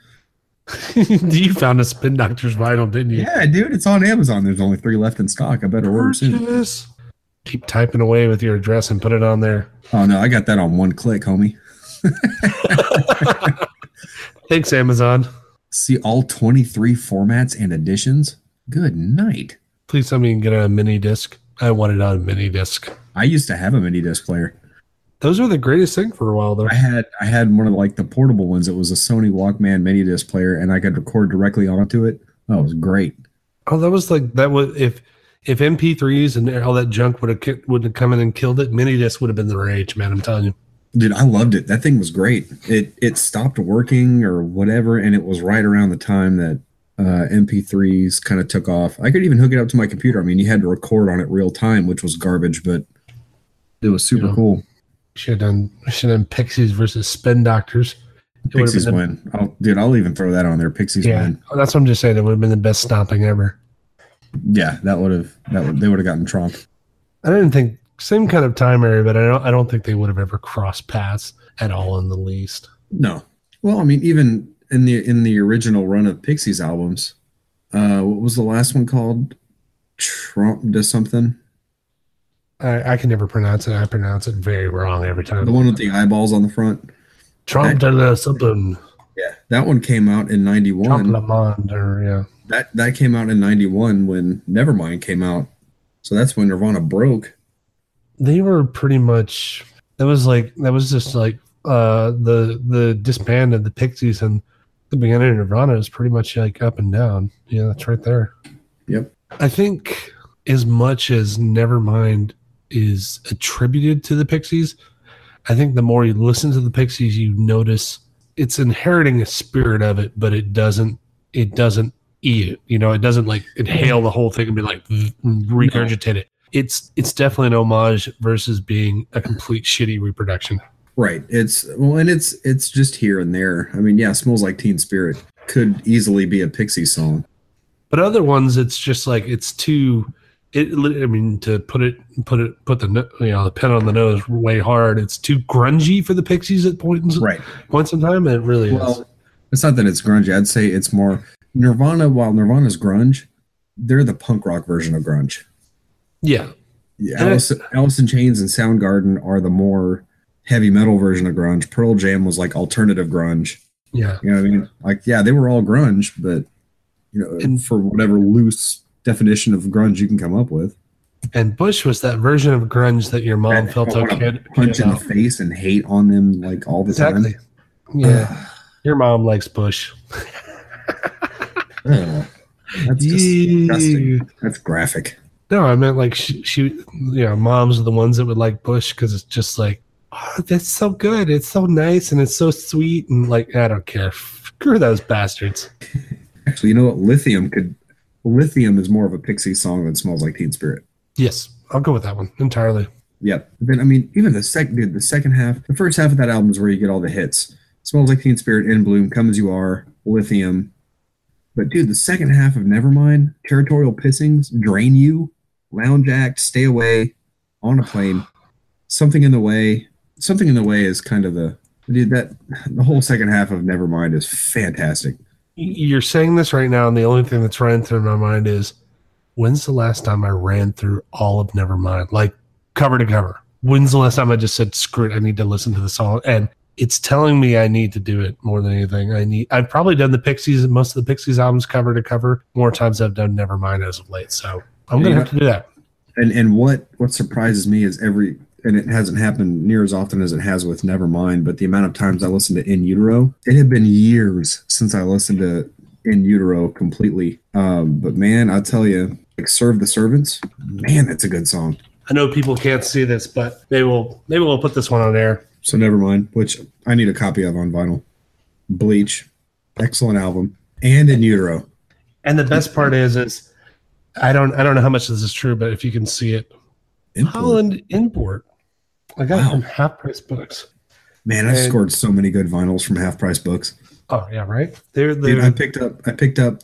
you found a Spin Doctors vinyl, didn't you? Yeah, dude, it's on Amazon. There's only three left in stock. I better order soon. Keep typing away with your address and put it on there. Oh no, I got that on one click, homie. Thanks, Amazon. See all 23 formats and editions? Good night. Please tell me you can get a mini disc. I want it on a mini disc. I used to have a mini disc player. Those were the greatest thing for a while, though. I had I had one of like the portable ones. It was a Sony Walkman mini disc player, and I could record directly onto it. That was great. Oh, that was like that was if if MP3s and all that junk would have would have come in and killed it, mini disc would have been the rage, man. I'm telling you. Dude, I loved it. That thing was great. It it stopped working or whatever, and it was right around the time that uh, MP3s kind of took off. I could even hook it up to my computer. I mean, you had to record on it real time, which was garbage, but it was super Yeah. cool. Should have done should have done Pixies versus Spin Doctors. It Pixies been the- win. I'll, dude, I'll even throw that on there. Pixies Yeah, win. that's what I'm just saying. It would have been the best stomping ever. Yeah, that would have that would they would have gotten Trump. I didn't think same kind of time area, but I don't I don't think they would have ever crossed paths at all in the least. No. Well, I mean, even in the in the original run of Pixies albums, uh, what was the last one called? Trump does something. I, I can never pronounce it. I pronounce it very wrong every time. The one with the eyeballs on the front. Trump de la something. Yeah, that one came out in Trump '91. Lamond or yeah. That that came out in '91 when Nevermind came out. So that's when Nirvana broke. they were pretty much that was like that was just like uh the the disband of the pixies and the beginning of nirvana is pretty much like up and down yeah that's right there Yep. i think as much as nevermind is attributed to the pixies i think the more you listen to the pixies you notice it's inheriting a spirit of it but it doesn't it doesn't eat it. You know, it doesn't like inhale the whole thing and be like mm-hmm. regurgitate it. It's it's definitely an homage versus being a complete shitty reproduction. Right. It's well, and it's it's just here and there. I mean, yeah, smells like Teen Spirit could easily be a Pixie song. But other ones, it's just like it's too. It, I mean, to put it, put it, put the you know the pen on the nose way hard. It's too grungy for the Pixies at points Right. points in time. It really is. Well, it's not that it's grungy. I'd say it's more Nirvana. While Nirvana's grunge, they're the punk rock version of grunge. Yeah, Yeah, Alice, Alice in Chains and Soundgarden are the more heavy metal version of grunge. Pearl Jam was like alternative grunge. yeah. You know what I mean? Like, yeah, they were all grunge, but you know, And- for whatever loose definition of grunge you can come up with, And Bush was that version of grunge that your mom That- felt okay punch in the face and hate on them like all the Exactly. time. Yeah, your mom likes Bush. Ugh. That's disgusting. That's graphic. No, I meant like she, she, you know, moms are the ones that would like Bush because it's just like, oh, that's so good. It's so nice and it's so sweet. And like, I don't care. Screw those bastards. Actually, you know what? Lithium could. Lithium is more of a Pixie song than smells like Teen Spirit. Yes, I'll go with that one entirely. Yep. Then I mean, even the second, dude, the second half, the first half of that album is where you get all the hits. Smells like Teen Spirit, In Bloom, Come as You Are, Lithium. But dude, the second half of Nevermind, Territorial Pissings, Drain You, Lounge Act, Stay Away, On a Plane, Something in the Way. Something in the Way is kind of the dude that the whole second half of Nevermind is fantastic. You're saying this right now, and the only thing that's running through my mind is, when's the last time I ran through all of Nevermind, like cover to cover? When's the last time I just said, "Screw it, I need to listen to the song"? And it's telling me I need to do it more than anything. I need. I've probably done the Pixies, most of the Pixies albums cover to cover more times. than I've done Nevermind as of late, so I'm gonna Yeah. have to do that. And and what what surprises me is every and it hasn't happened near as often as it has with Nevermind, but the amount of times I listened to In Utero, it had been years since I listened to In Utero completely. Um, but man, I tell you, like Serve the Servants, man, that's a good song. I know people can't see this, but maybe we'll maybe we'll put this one on air. So Nevermind, which I need a copy of on vinyl. Bleach, excellent album, and In Utero. And the best part is, is I don't I don't know how much this is true, but if you can see it, Import. Holland import. I got Wow. it from Half Price Books. Man, I've And- scored so many good vinyls from Half Price Books. Oh yeah, right. They're Dude, I picked up I picked up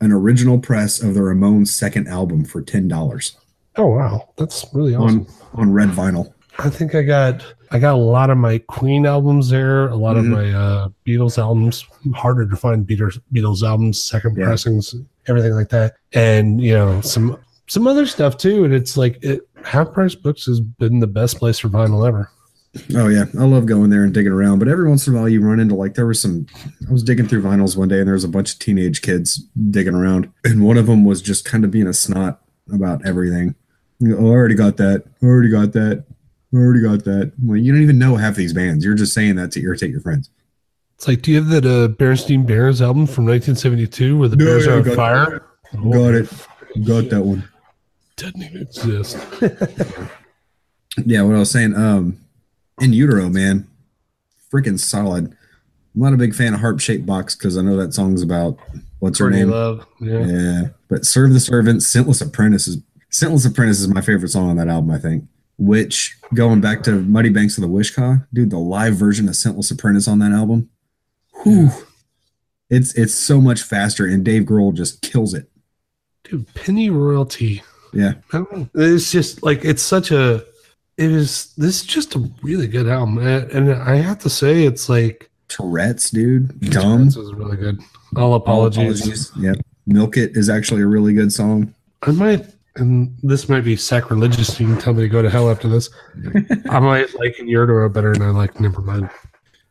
an original press of the Ramones' second album for ten dollars oh wow, that's really awesome. on on red vinyl. I think I got I got a lot of my Queen albums there, a lot Mhm. of my uh, Beatles albums. Harder to find Beatles Beatles albums, second Yeah. pressings, everything like that, and you know some some other stuff too. And it's like it, Half Price Books has been the best place for vinyl ever. Oh yeah, I love going there and digging around. But every once in a while, you run into like there was some. I was digging through vinyls one day, and there was a bunch of teenage kids digging around, and one of them was just kind of being a snot about everything. You know, oh, I already got that. I already got that. I already got that. Well, you don't even know half these bands. You're just saying that to irritate your friends. It's like, do you have that uh, Bernstein Bears album from 1972 where the No, Bears yeah, are on fire? Got it. Got that one. Doesn't even exist. Yeah, what I was saying, um, in utero, man, freaking solid. I'm not a big fan of Heart Shaped Box because I know that song's about what's her Courtney name. Love. Yeah. Yeah, but Serve the Servant, Scentless Apprentice is Scentless Apprentice is my favorite song on that album, I think. Which going back to Muddy Banks of the Wishkah, dude, the live version of Scentless Apprentice on that album, whew, it's it's so much faster, and Dave Grohl just kills it. Dude, Pennyroyal Tea. Yeah, I don't know. It's just like it's such a. It is. This is just a really good album, and I have to say, it's like Tourette's, dude, dumb. This was really good. All apologies. Yep, Milk It is actually a really good song. I might, and this might be sacrilegious. You can tell me to go to hell after this. I might like in Utero better than I like Nevermind.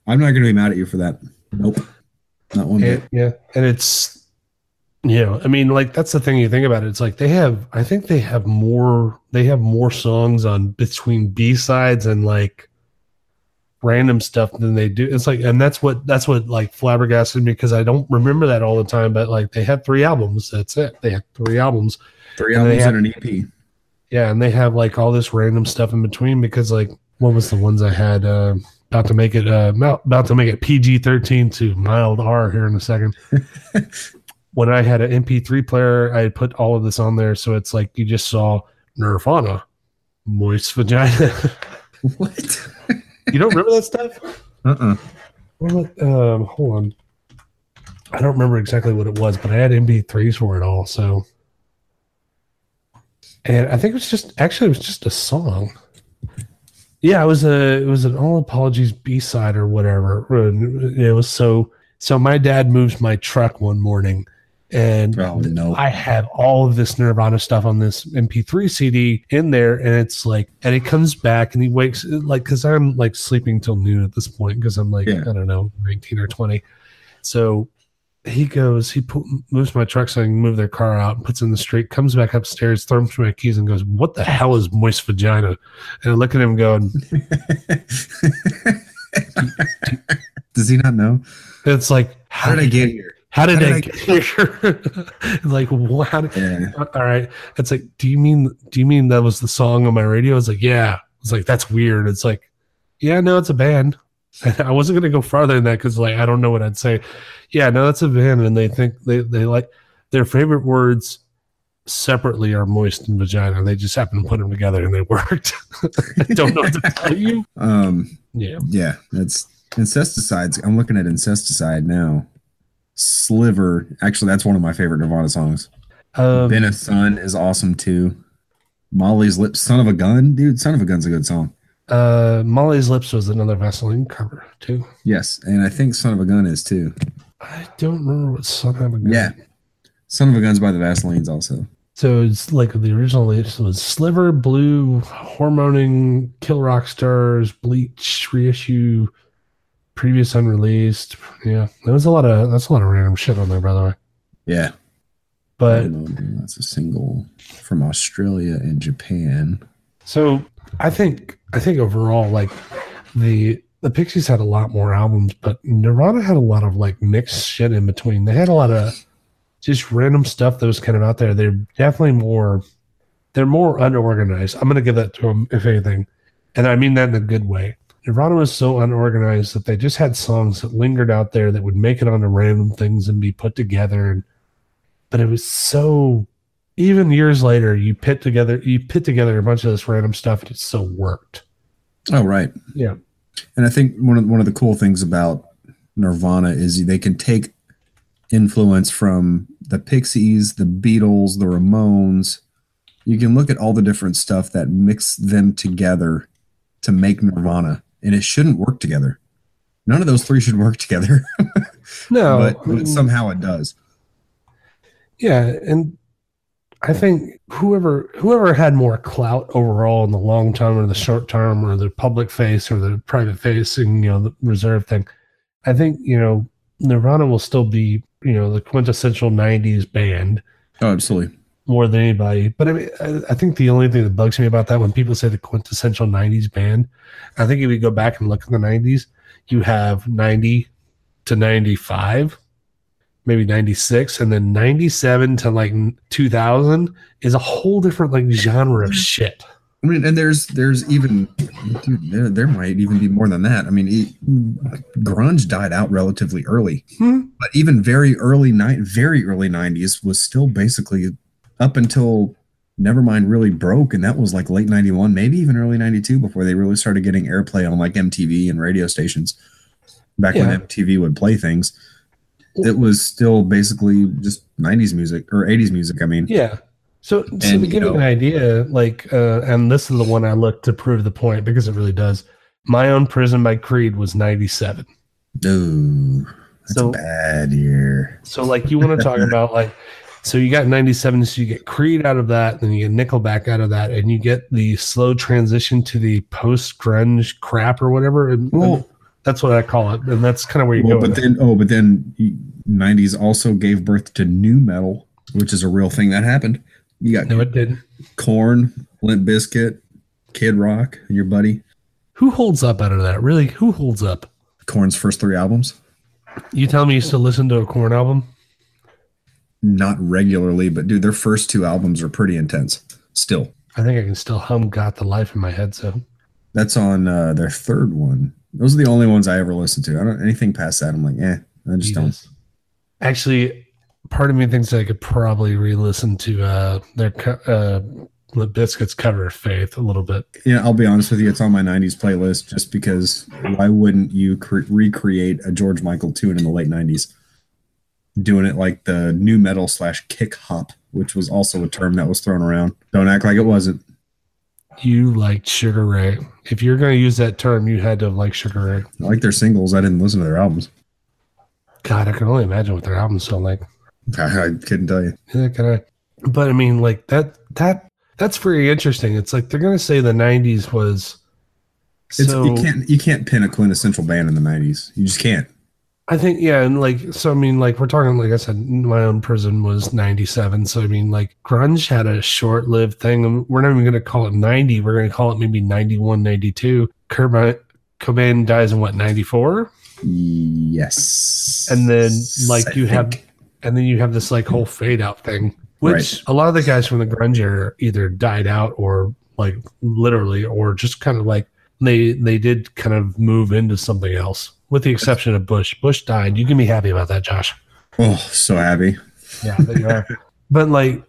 I'm not going to be mad at you for that. Nope, not one bit. Yeah, and it's know, I mean, like that's the thing you think about it. It's like they have, I think they have more, they have more songs on between B sides and like random stuff than they do. It's like, and that's what that's what like flabbergasted me because I don't remember that all the time. But like they had three albums. That's it. They had three albums. Three And albums have- and an EP. Yeah, and they have like all this random stuff in between because like what was the ones I had uh, about to make it uh, about about to make it PG thirteen to mild R here in a second. when I had an MP3 player, I had put all of this on there, so it's like you just saw Nirvana, moist vagina. What? you don't remember that stuff? Uh-uh. Um, hold on. I don't remember exactly what it was, but I had MP3s for it all. So, and I think it was just actually it was just a song. Yeah, it was a it was an all apologies B side or whatever. It was so so. My dad moves my truck one morning, and Oh no. I have all of this Nirvana stuff on this MP3 CD in there, and it's like, and it comes back and he wakes like because I'm like sleeping till noon at this point because I'm like Yeah. I don't know 19 or 20. So he goes, he pu- moves my truck so I can move their car out, and puts in the street, comes back upstairs, throws my keys, and goes, "What the hell is moist vagina?" And I look at him going, Does he not know? "It's like How did I get here? How did, how did I I get here? like, wha- how did, Yeah. all right. It's like, do you mean do you mean that was the song on my radio? It's like, yeah. It's like that's weird. It's like, yeah, no, it's a band. I wasn't gonna go farther than that because like I don't know what I'd say. Yeah, no, that's a band, and they think they they like their favorite words separately are moist and vagina. They just happen to put them together and they worked. I don't know what to tell you. Um. Yeah. Yeah. That's incesticides. I'm looking at incesticide now. Sliver. Actually, that's one of my favorite Nirvana songs. Um, Been a Son is awesome too. Molly's Lips, Son of a Gun, dude. Son of a Gun's a good song. uh, Molly's Lips was another Vaseline cover too. Yes, and I think Son of a Gun is too. I don't remember what Son of a gonna Yeah. Son of a Gun's by the Vaselines also. So it's like the original it was Sliver, Blue, Hormoning, Kill Rock Stars, Bleach, reissue, previous unreleased. Yeah, there was a lot of that's a lot of random shit on there, by the way. Yeah. But that's a single from Australia and Japan. so I think I think overall, like the the Pixies had a lot more albums, but Nirvana had a lot of like mixed shit in between. They had a lot of just random stuff that was kind of out there. They're definitely more they're more unorganized. I'm gonna give that to them if anything, and I mean that in a good way. Nirvana was so unorganized that they just had songs that lingered out there that would make it onto random things and be put together. But it was so even years later, you put together you put together a bunch of this random stuff and it still worked. Oh, right. Yeah. And I think one of one of the cool things about Nirvana is they can take influence from the Pixies, the Beatles, the Ramones. You can look at all the different stuff that mix them together to make Nirvana, and it shouldn't work together. None of those three should work together, No, but, but somehow it does. yeah, and I think whoever whoever had more clout overall in the long term or the short term or the public face or the private facing, you know, the reserve thing, I think you know Nirvana will still be you know the quintessential '90s band Oh, absolutely. More than anybody. But I mean, I, I think the only thing that bugs me about that when people say the quintessential '90s band, I think if you go back and look at the '90s, you have '90 to '95, maybe '96, and then '97 to like 2000 is a whole different like genre of shit. I mean, and there's there's even dude, there, there might even be more than that. I mean, grunge died out relatively early, Hmm. but even very early night, very early '90s was still basically up until Nevermind really broke, and that was like late '91, maybe even early '92 before they really started getting airplay on like MTV and radio stations. Back Yeah. when MTV would play things, it was still basically just '90s music or '80s music. I mean, Yeah. So, so And, to give you know- an idea, like, uh, and this is the one I looked to prove the point because it really does. My own prison by Creed was 97. ooh, that's So- a bad year. So, like, you want to talk about like, so you got 97, so you get Creed out of that, then you get Nickelback out of that, and you get the slow transition to the post grunge crap or whatever. And, and that's what I call it. And that's kind of where you well, go. but then oh, but then '90s also gave birth to nu metal, which is a real thing that happened. You got no, it didn't. Korn, Limp Bizkit, Kid Rock, and your buddy Who holds up out of that? Really? Who holds up? Korn's first three albums. You tell me you still listen to a Korn album? Not regularly, but dude, their first two albums are pretty intense. Still, I think I can still hum Got the Life in my head. So, that's on uh, their third one. Those are the only ones I ever listened to. I don't anything past that. I'm like, eh, I just don't. Actually, part of me thinks I could probably re-listen to uh, their uh, the Bizkit's cover Faith a little bit. Yeah, I'll be honest with you. It's on my '90s playlist just because. Why wouldn't you cre- recreate a George Michael tune in the late '90s? Doing it like the nu metal slash kick hop, which was also a term that was thrown around. Don't act like it wasn't. You liked Sugar Ray. If you're going to use that term, you had to like Sugar Ray. I like their singles. I didn't listen to their albums. God, I can only imagine what their albums sound like. I, I couldn't tell you. Yeah, can I? But I mean, like that that that's very interesting. It's like they're gonna say the '90s was. It's, so you can't you can't pin a quintessential band in the '90s. You just can't. I think yeah, and like so I mean, like we're talking like I said, my own prison was '97. So I mean, like grunge had a short-lived thing. We're not even gonna call it '90. We're gonna call it maybe '91, '92. Kurt Cobain dies in what '94, Yes. and then like I you have, and then you have this like whole fade out thing, which Right. a lot of the guys from the grunge era either died out or like literally, or just kind of like they they did kind of move into something else, with the exception of Bush. Bush died. You can be happy about that, Josh. Oh, so happy. Yeah, that you are. but like,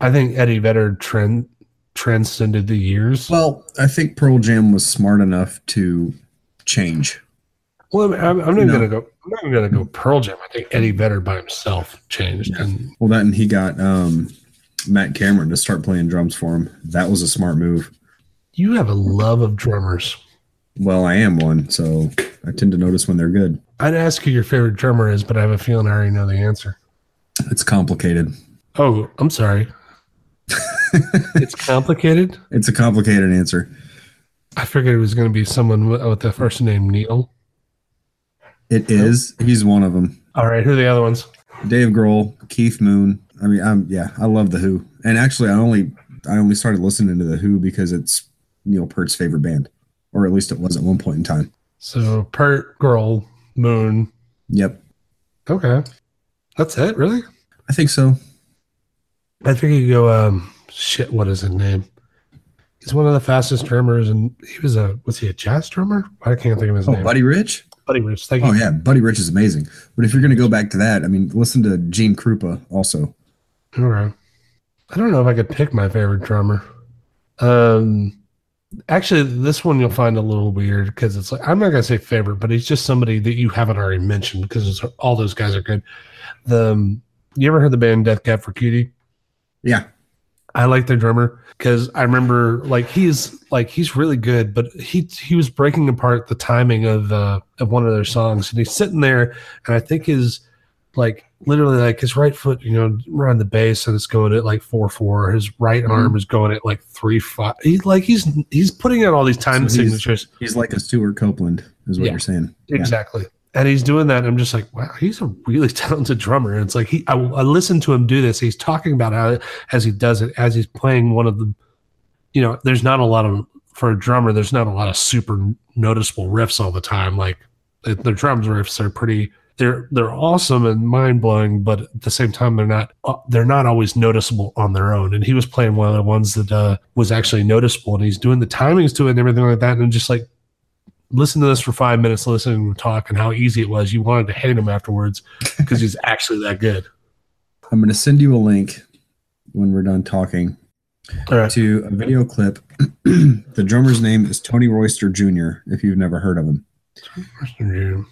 I think Eddie Vedder trend transcended the years. Well, I think Pearl Jam was smart enough to change. Well, I'm, I'm not No. gonna go. I'm not even gonna go Pearl Jam. I think Eddie Vedder by himself changed, Yeah. and Well, that and he got um, Matt Cameron to start playing drums for him. That was a smart move. you have a love of drummers. Well, I am one, so I tend to notice when they're good. I'd ask who your favorite drummer is, but I have a feeling I already know the answer. It's complicated. Oh, I'm sorry. it's complicated. It's a complicated answer. I figured it was going to be someone with, with the first name Neil. It is. He's one of them. All right, who are the other ones? Dave Grohl, Keith Moon. I mean, I'm yeah, I love the Who. And actually, I only I only started listening to the Who because it's Neil Peart's favorite band, or at least it was at one point in time. So Peart Grohl, Moon. Yep, Okay, that's it. Really? I think so. I think you go. Um, shit. What is his name? He's one of the fastest drummers, and he was a was he a jazz drummer? I can't think of his Oh, name. Buddy Rich. Buddy Rich. Thank Oh you. yeah, Buddy Rich is amazing. But if you're gonna go back to that, I mean, listen to Gene Krupa also. Okay. I don't know if I could pick my favorite drummer. Um, actually, this one you'll find a little weird because it's like I'm not gonna say favorite, but he's just somebody that you haven't already mentioned because it's, all those guys are good. The um, you ever heard the band Death Cab for Cutie? Yeah, I like their drummer because I remember like he's like he's really good, but he he was breaking apart the timing of uh, of one of their songs, and he's sitting there, and I think his like literally like his right foot, you know, we're the base and it's going at like four four. His right Mhm. arm is going at like three five. He's like he's he's putting out all these time So signatures he's like a Stewart Copeland, is what Yeah. you're saying. Yeah. exactly. And he's doing that. And I'm just like, wow, he's a really talented drummer. And it's like he, I, I listen to him do this. He's talking about how as he does it, as he's playing one of the, you know, there's not a lot of for a drummer. There's not a lot of super noticeable riffs all the time. Like the, the drums riffs are pretty. They're they're awesome and mind blowing, but at the same time they're not uh, they're not always noticeable on their own. And he was playing one of the ones that uh, was actually noticeable, and he's doing the timings to it and everything like that. And just like listen to this for five minutes, listening to him talk and how easy it was. You wanted to hate him afterwards because he's actually that good. I'm gonna send you a link when we're done talking right. to a video clip. the drummer's name is Tony Royster Jr. If you've never heard of him.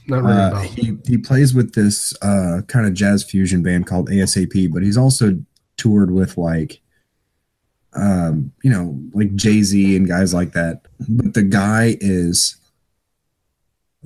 Not really Uh, he he plays with this uh, kind of jazz fusion band called ASAP, but he's also toured with like, um, you know, like Jay Z and guys like that. But the guy is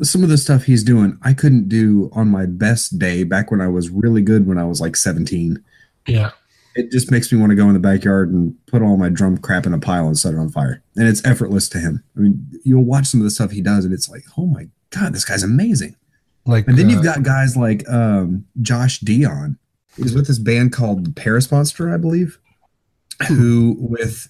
some of the stuff he's doing. I couldn't do on my best day back when I was really good when I was like 17. Yeah. It just makes me want to go in the backyard and put all my drum crap in a pile and set it on fire. And it's effortless to him. I mean, you'll watch some of the stuff he does, and it's like, oh my god, this guy's amazing. Like, And then uh, you've got guys like um, Josh Dion. He's with this band called the Paris Monster, I believe, who with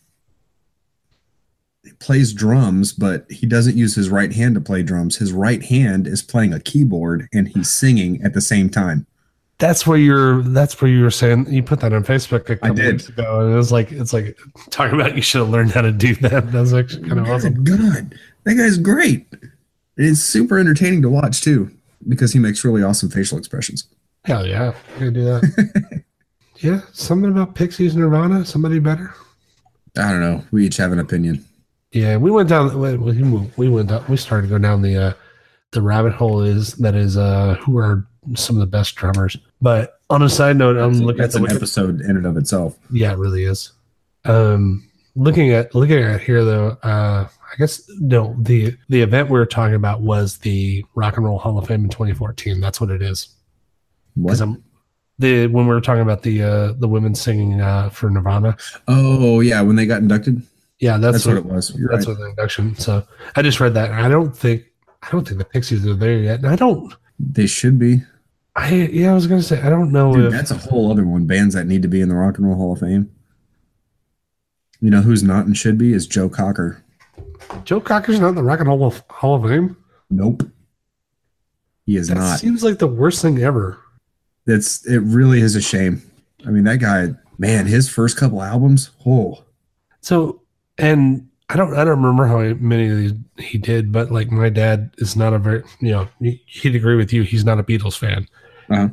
plays drums, but he doesn't use his right hand to play drums. His right hand is playing a keyboard and he's singing at the same time. That's where you're. That's where you were saying you put that on Facebook a I couple weeks ago, and it was like it's like talking about you should have learned how to do that. That's actually kind of awesome. God, that guy's great. It's super entertaining to watch too because he makes really awesome facial expressions. Hell yeah, you can do that. Yeah, something about Pixies Nirvana. Somebody better. I don't know. We each have an opinion. Yeah, we went down. We we went up. We started to go down the uh, the rabbit hole. Is that is uh, who are some of the best drummers? But on a side note, I'm That's, looking that's at the an Wiki- episode in and of itself. Yeah, it really is. Um, looking at looking at here though, uh, I guess no. The the event we were talking about was the Rock and Roll Hall of Fame in 2014. That's what it is. What? Because I'm the when we were talking about the uh, the women singing uh, for Nirvana. Oh yeah, when they got inducted. Yeah, that's, That's, what, it was. You're that's right. what the induction. So I just read that. and I don't think I don't think the Pixies are there yet. And I don't. They should be. I yeah, I was gonna say I don't know Dude, if that's a whole other one. Bands that need to be in the Rock and Roll Hall of Fame. You know who's not and should be is Joe Cocker. Joe Cocker's not in the Rock and Roll of, Hall of Fame. Nope. He is That not. seems like the worst thing ever. It's it really is a shame. I mean, that guy, man, his first couple albums, oh, So, and I don't, I don't remember how many of these he did, but like my dad is not a very, you know, he'd agree with you. He's not a Beatles fan, Uh-huh.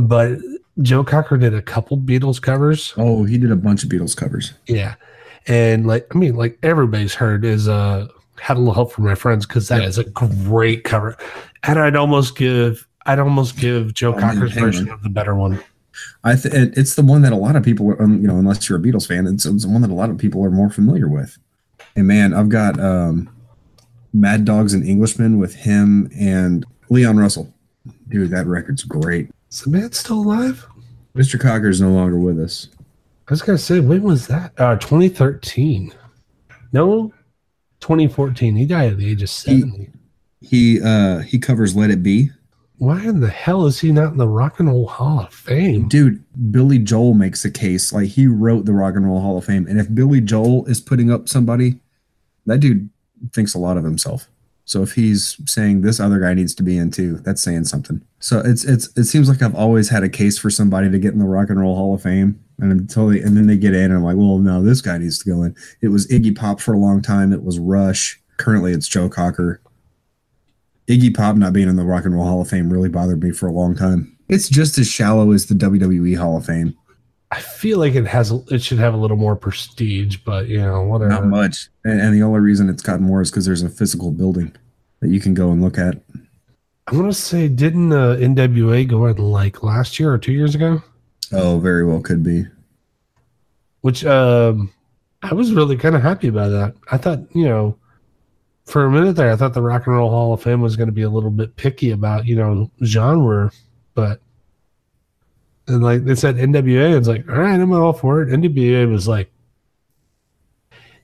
but Joe Cocker did a couple Beatles covers. oh, he did a bunch of Beatles covers. Yeah, and like, I mean, like everybody's heard is uh, had a little help from my friends because that Yeah. is a great cover, and I'd almost give, I'd almost give Joe Oh, Cocker's version of the better one. I th- it's the one that a lot of people, are, um, you know, unless you're a Beatles fan, it's, it's the one that a lot of people are more familiar with. And man, I've got um, Mad Dogs and Englishmen with him and Leon Russell. Dude, that record's great. Is the man still alive? Mr. Cocker is no longer with us. I was gonna say, when was that? Uh, 2013. No, 2014. He died at the age of 70. He uh he covers Let It Be. Why in the hell is he not in the Rock and Roll Hall of Fame? Dude, Billy Joel makes a case like he wrote the Rock and Roll Hall of Fame, and if Billy Joel is putting up somebody, that dude thinks a lot of himself. So if he's saying this other guy needs to be in too, that's saying something. So it's it's it seems like I've always had a case for somebody to get in the Rock and Roll Hall of Fame, and until they, and then they get in, and I'm like, well, no, this guy needs to go in. It was Iggy Pop for a long time. It was Rush. Currently, it's Joe Cocker. Iggy Pop not being in the Rock and Roll Hall of Fame really bothered me for a long time. It's just as shallow as the WWE Hall of Fame. I feel like it has, it should have a little more prestige, but you know, whatever. Not much. And, and the only reason it's gotten more is because there's a physical building that you can go and look at. I'm gonna say, didn't uh, NWA go in like last year or two years ago? Oh, very well could be. Which um, I was really kind of happy about that. I thought, you know, for a minute there, I thought the Rock and Roll Hall of Fame was going to be a little bit picky about, you know, genre, but and like they said NWA, it's like, all right, I'm all for it. NWA was like,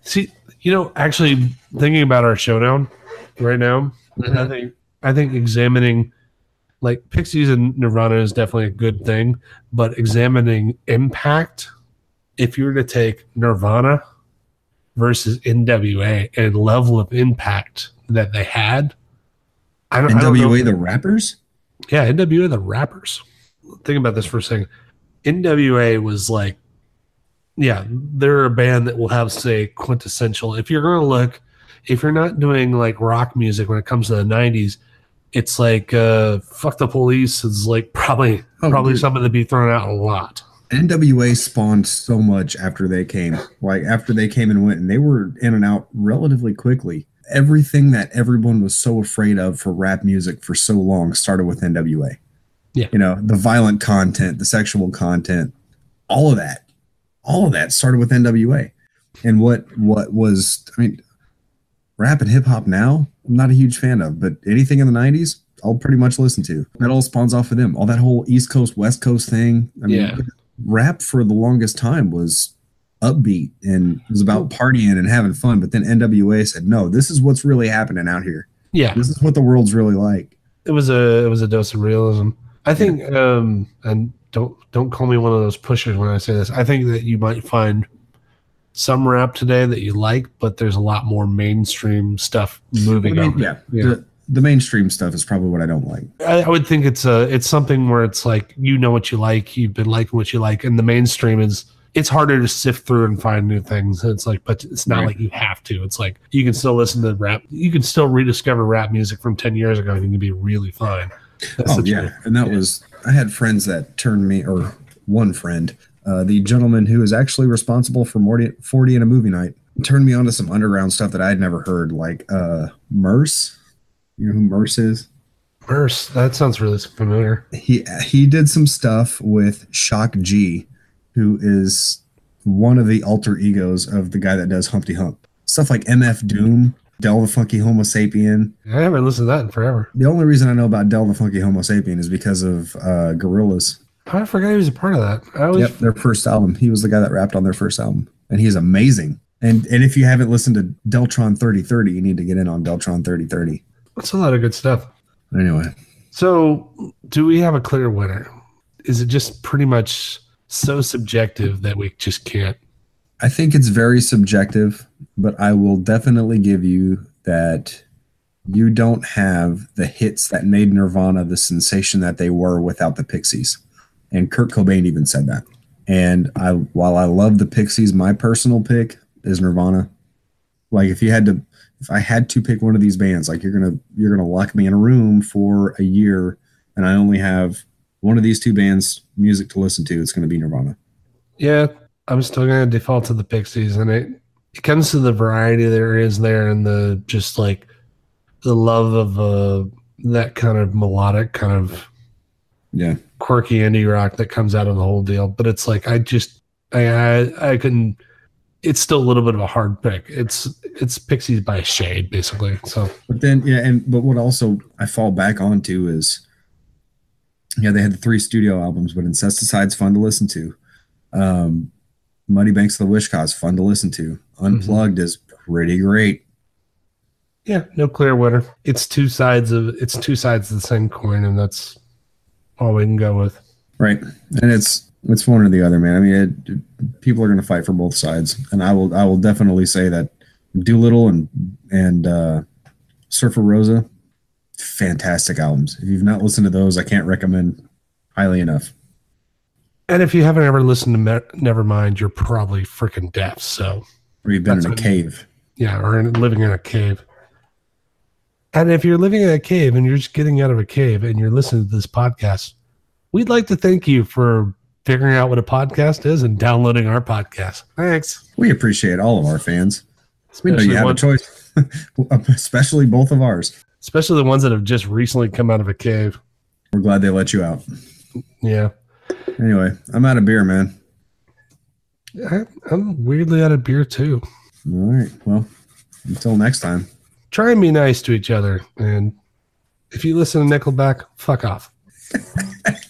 see, you know, actually thinking about our showdown right now, mm-hmm. I think I think examining like Pixies and Nirvana is definitely a good thing, but examining impact, if you were to take Nirvana versus NWA and level of impact that they had, I don't, I don't know. NWA the rappers? Yeah, NWA the rappers. Think about this for a second. NWA was like, yeah, they're a band that will have say quintessential. If you're gonna look, if you're not doing like rock music when it comes to the '90s, it's like uh, "fuck the police" is like probably Oh, probably dude. something to be thrown out a lot. NWA spawned so much after they came. Like after they came and went, and they were in and out relatively quickly. Everything that everyone was so afraid of for rap music for so long started with NWA. Yeah. You know, the violent content, the sexual content, all of that. All of that started with NWA. And what what was I mean, rap and hip hop now, I'm not a huge fan of, but anything in the 90s, I'll pretty much listen to. That all spawns off of them. All that whole East Coast, West Coast thing. I mean, Yeah. rap for the longest time was upbeat and it was about partying and having fun. But then NWA said, no, this is what's really happening out here. Yeah, This is what the world's really like. it was a it was a dose of realism. I think, um, and don't don't call me one of those pushers when I say this. I think that you might find some rap today that you like, but there's a lot more mainstream stuff I moving mean, on. yeah. Yeah. The, the mainstream stuff is probably what I don't like. I, I would think it's a it's something where it's like you know what you like, you've been liking what you like, and the mainstream is it's harder to sift through and find new things. It's like, but it's not Right. like you have to. It's like you can still listen to rap. You can still rediscover rap music from ten years ago, and you can be really fine. That's Oh yeah, and that Yeah. was I had friends that turned me, or one friend uh, the gentleman who is actually responsible for 40, 40 in a movie night, turned me on to some underground stuff that I'd never heard, like uh, Murs. You know who Murs is? Murs, that sounds really familiar. He he did some stuff with Shock G, who is one of the alter egos of the guy that does Humpty Hump. Stuff like MF Doom, Del the Funky Homosapien. I haven't listened to that in forever. The only reason I know about Del the Funky Homosapien is because of uh, Gorillaz. I forgot he was a part of that. I always Yep, their first album. He was the guy that rapped on their first album, and he's amazing. And and if you haven't listened to Deltron 3030, you need to get in on Deltron 3030. That's a lot of good stuff. Anyway, So, do we have a clear winner? Is it just pretty much so subjective that we just can't? I think it's very subjective, but I will definitely give you that you don't have the hits that made Nirvana the sensation that they were without the Pixies. And Kurt Cobain even said that. And I while I love the Pixies, my personal pick is Nirvana. Like if you had to if I had to pick one of these bands, like you're gonna you're gonna lock me in a room for a year and I only have one of these two bands music to listen to, it's gonna be Nirvana. Yeah, I'm still to default to the Pixies, and it it comes to the variety there is there, and the just like the love of uh, that kind of melodic, kind of Yeah. quirky indie rock that comes out of the whole deal. But it's like I just I I, I couldn't. It's still a little bit of a hard pick. It's it's Pixies by a shade, basically. So But then, yeah, and but what also I fall back onto is, yeah, they had the three studio albums, but Incesticide's fun to listen to. Um, Muddy Banks of the Wishkah fun to listen to. Unplugged is pretty great. yeah, no clear winner. It's two sides of it's two sides of the same coin, and that's all we can go with. Right, and it's it's one or the other, man. I mean, it, people are going to fight for both sides, and I will I will definitely say that Doolittle and and uh, Surfer Rosa, fantastic albums. If you've not listened to those, I can't recommend highly enough. And if you haven't ever listened to Me- Nevermind, you're probably freaking deaf. So Or you've been That's in a what- cave. yeah, or in, living in a cave. And if you're living in a cave and you're just getting out of a cave and you're listening to this podcast, we'd like to thank you for figuring out what a podcast is and downloading our podcast. Thanks. We appreciate all of our fans. We know you have one- a choice, especially both of ours. especially the ones that have just recently come out of a cave. We're glad they let you out. Yeah. Anyway, I'm out of beer, man. I, I'm weirdly out of beer too. All right. Well, until next time. Try and be nice to each other. And if you listen to Nickelback, fuck off.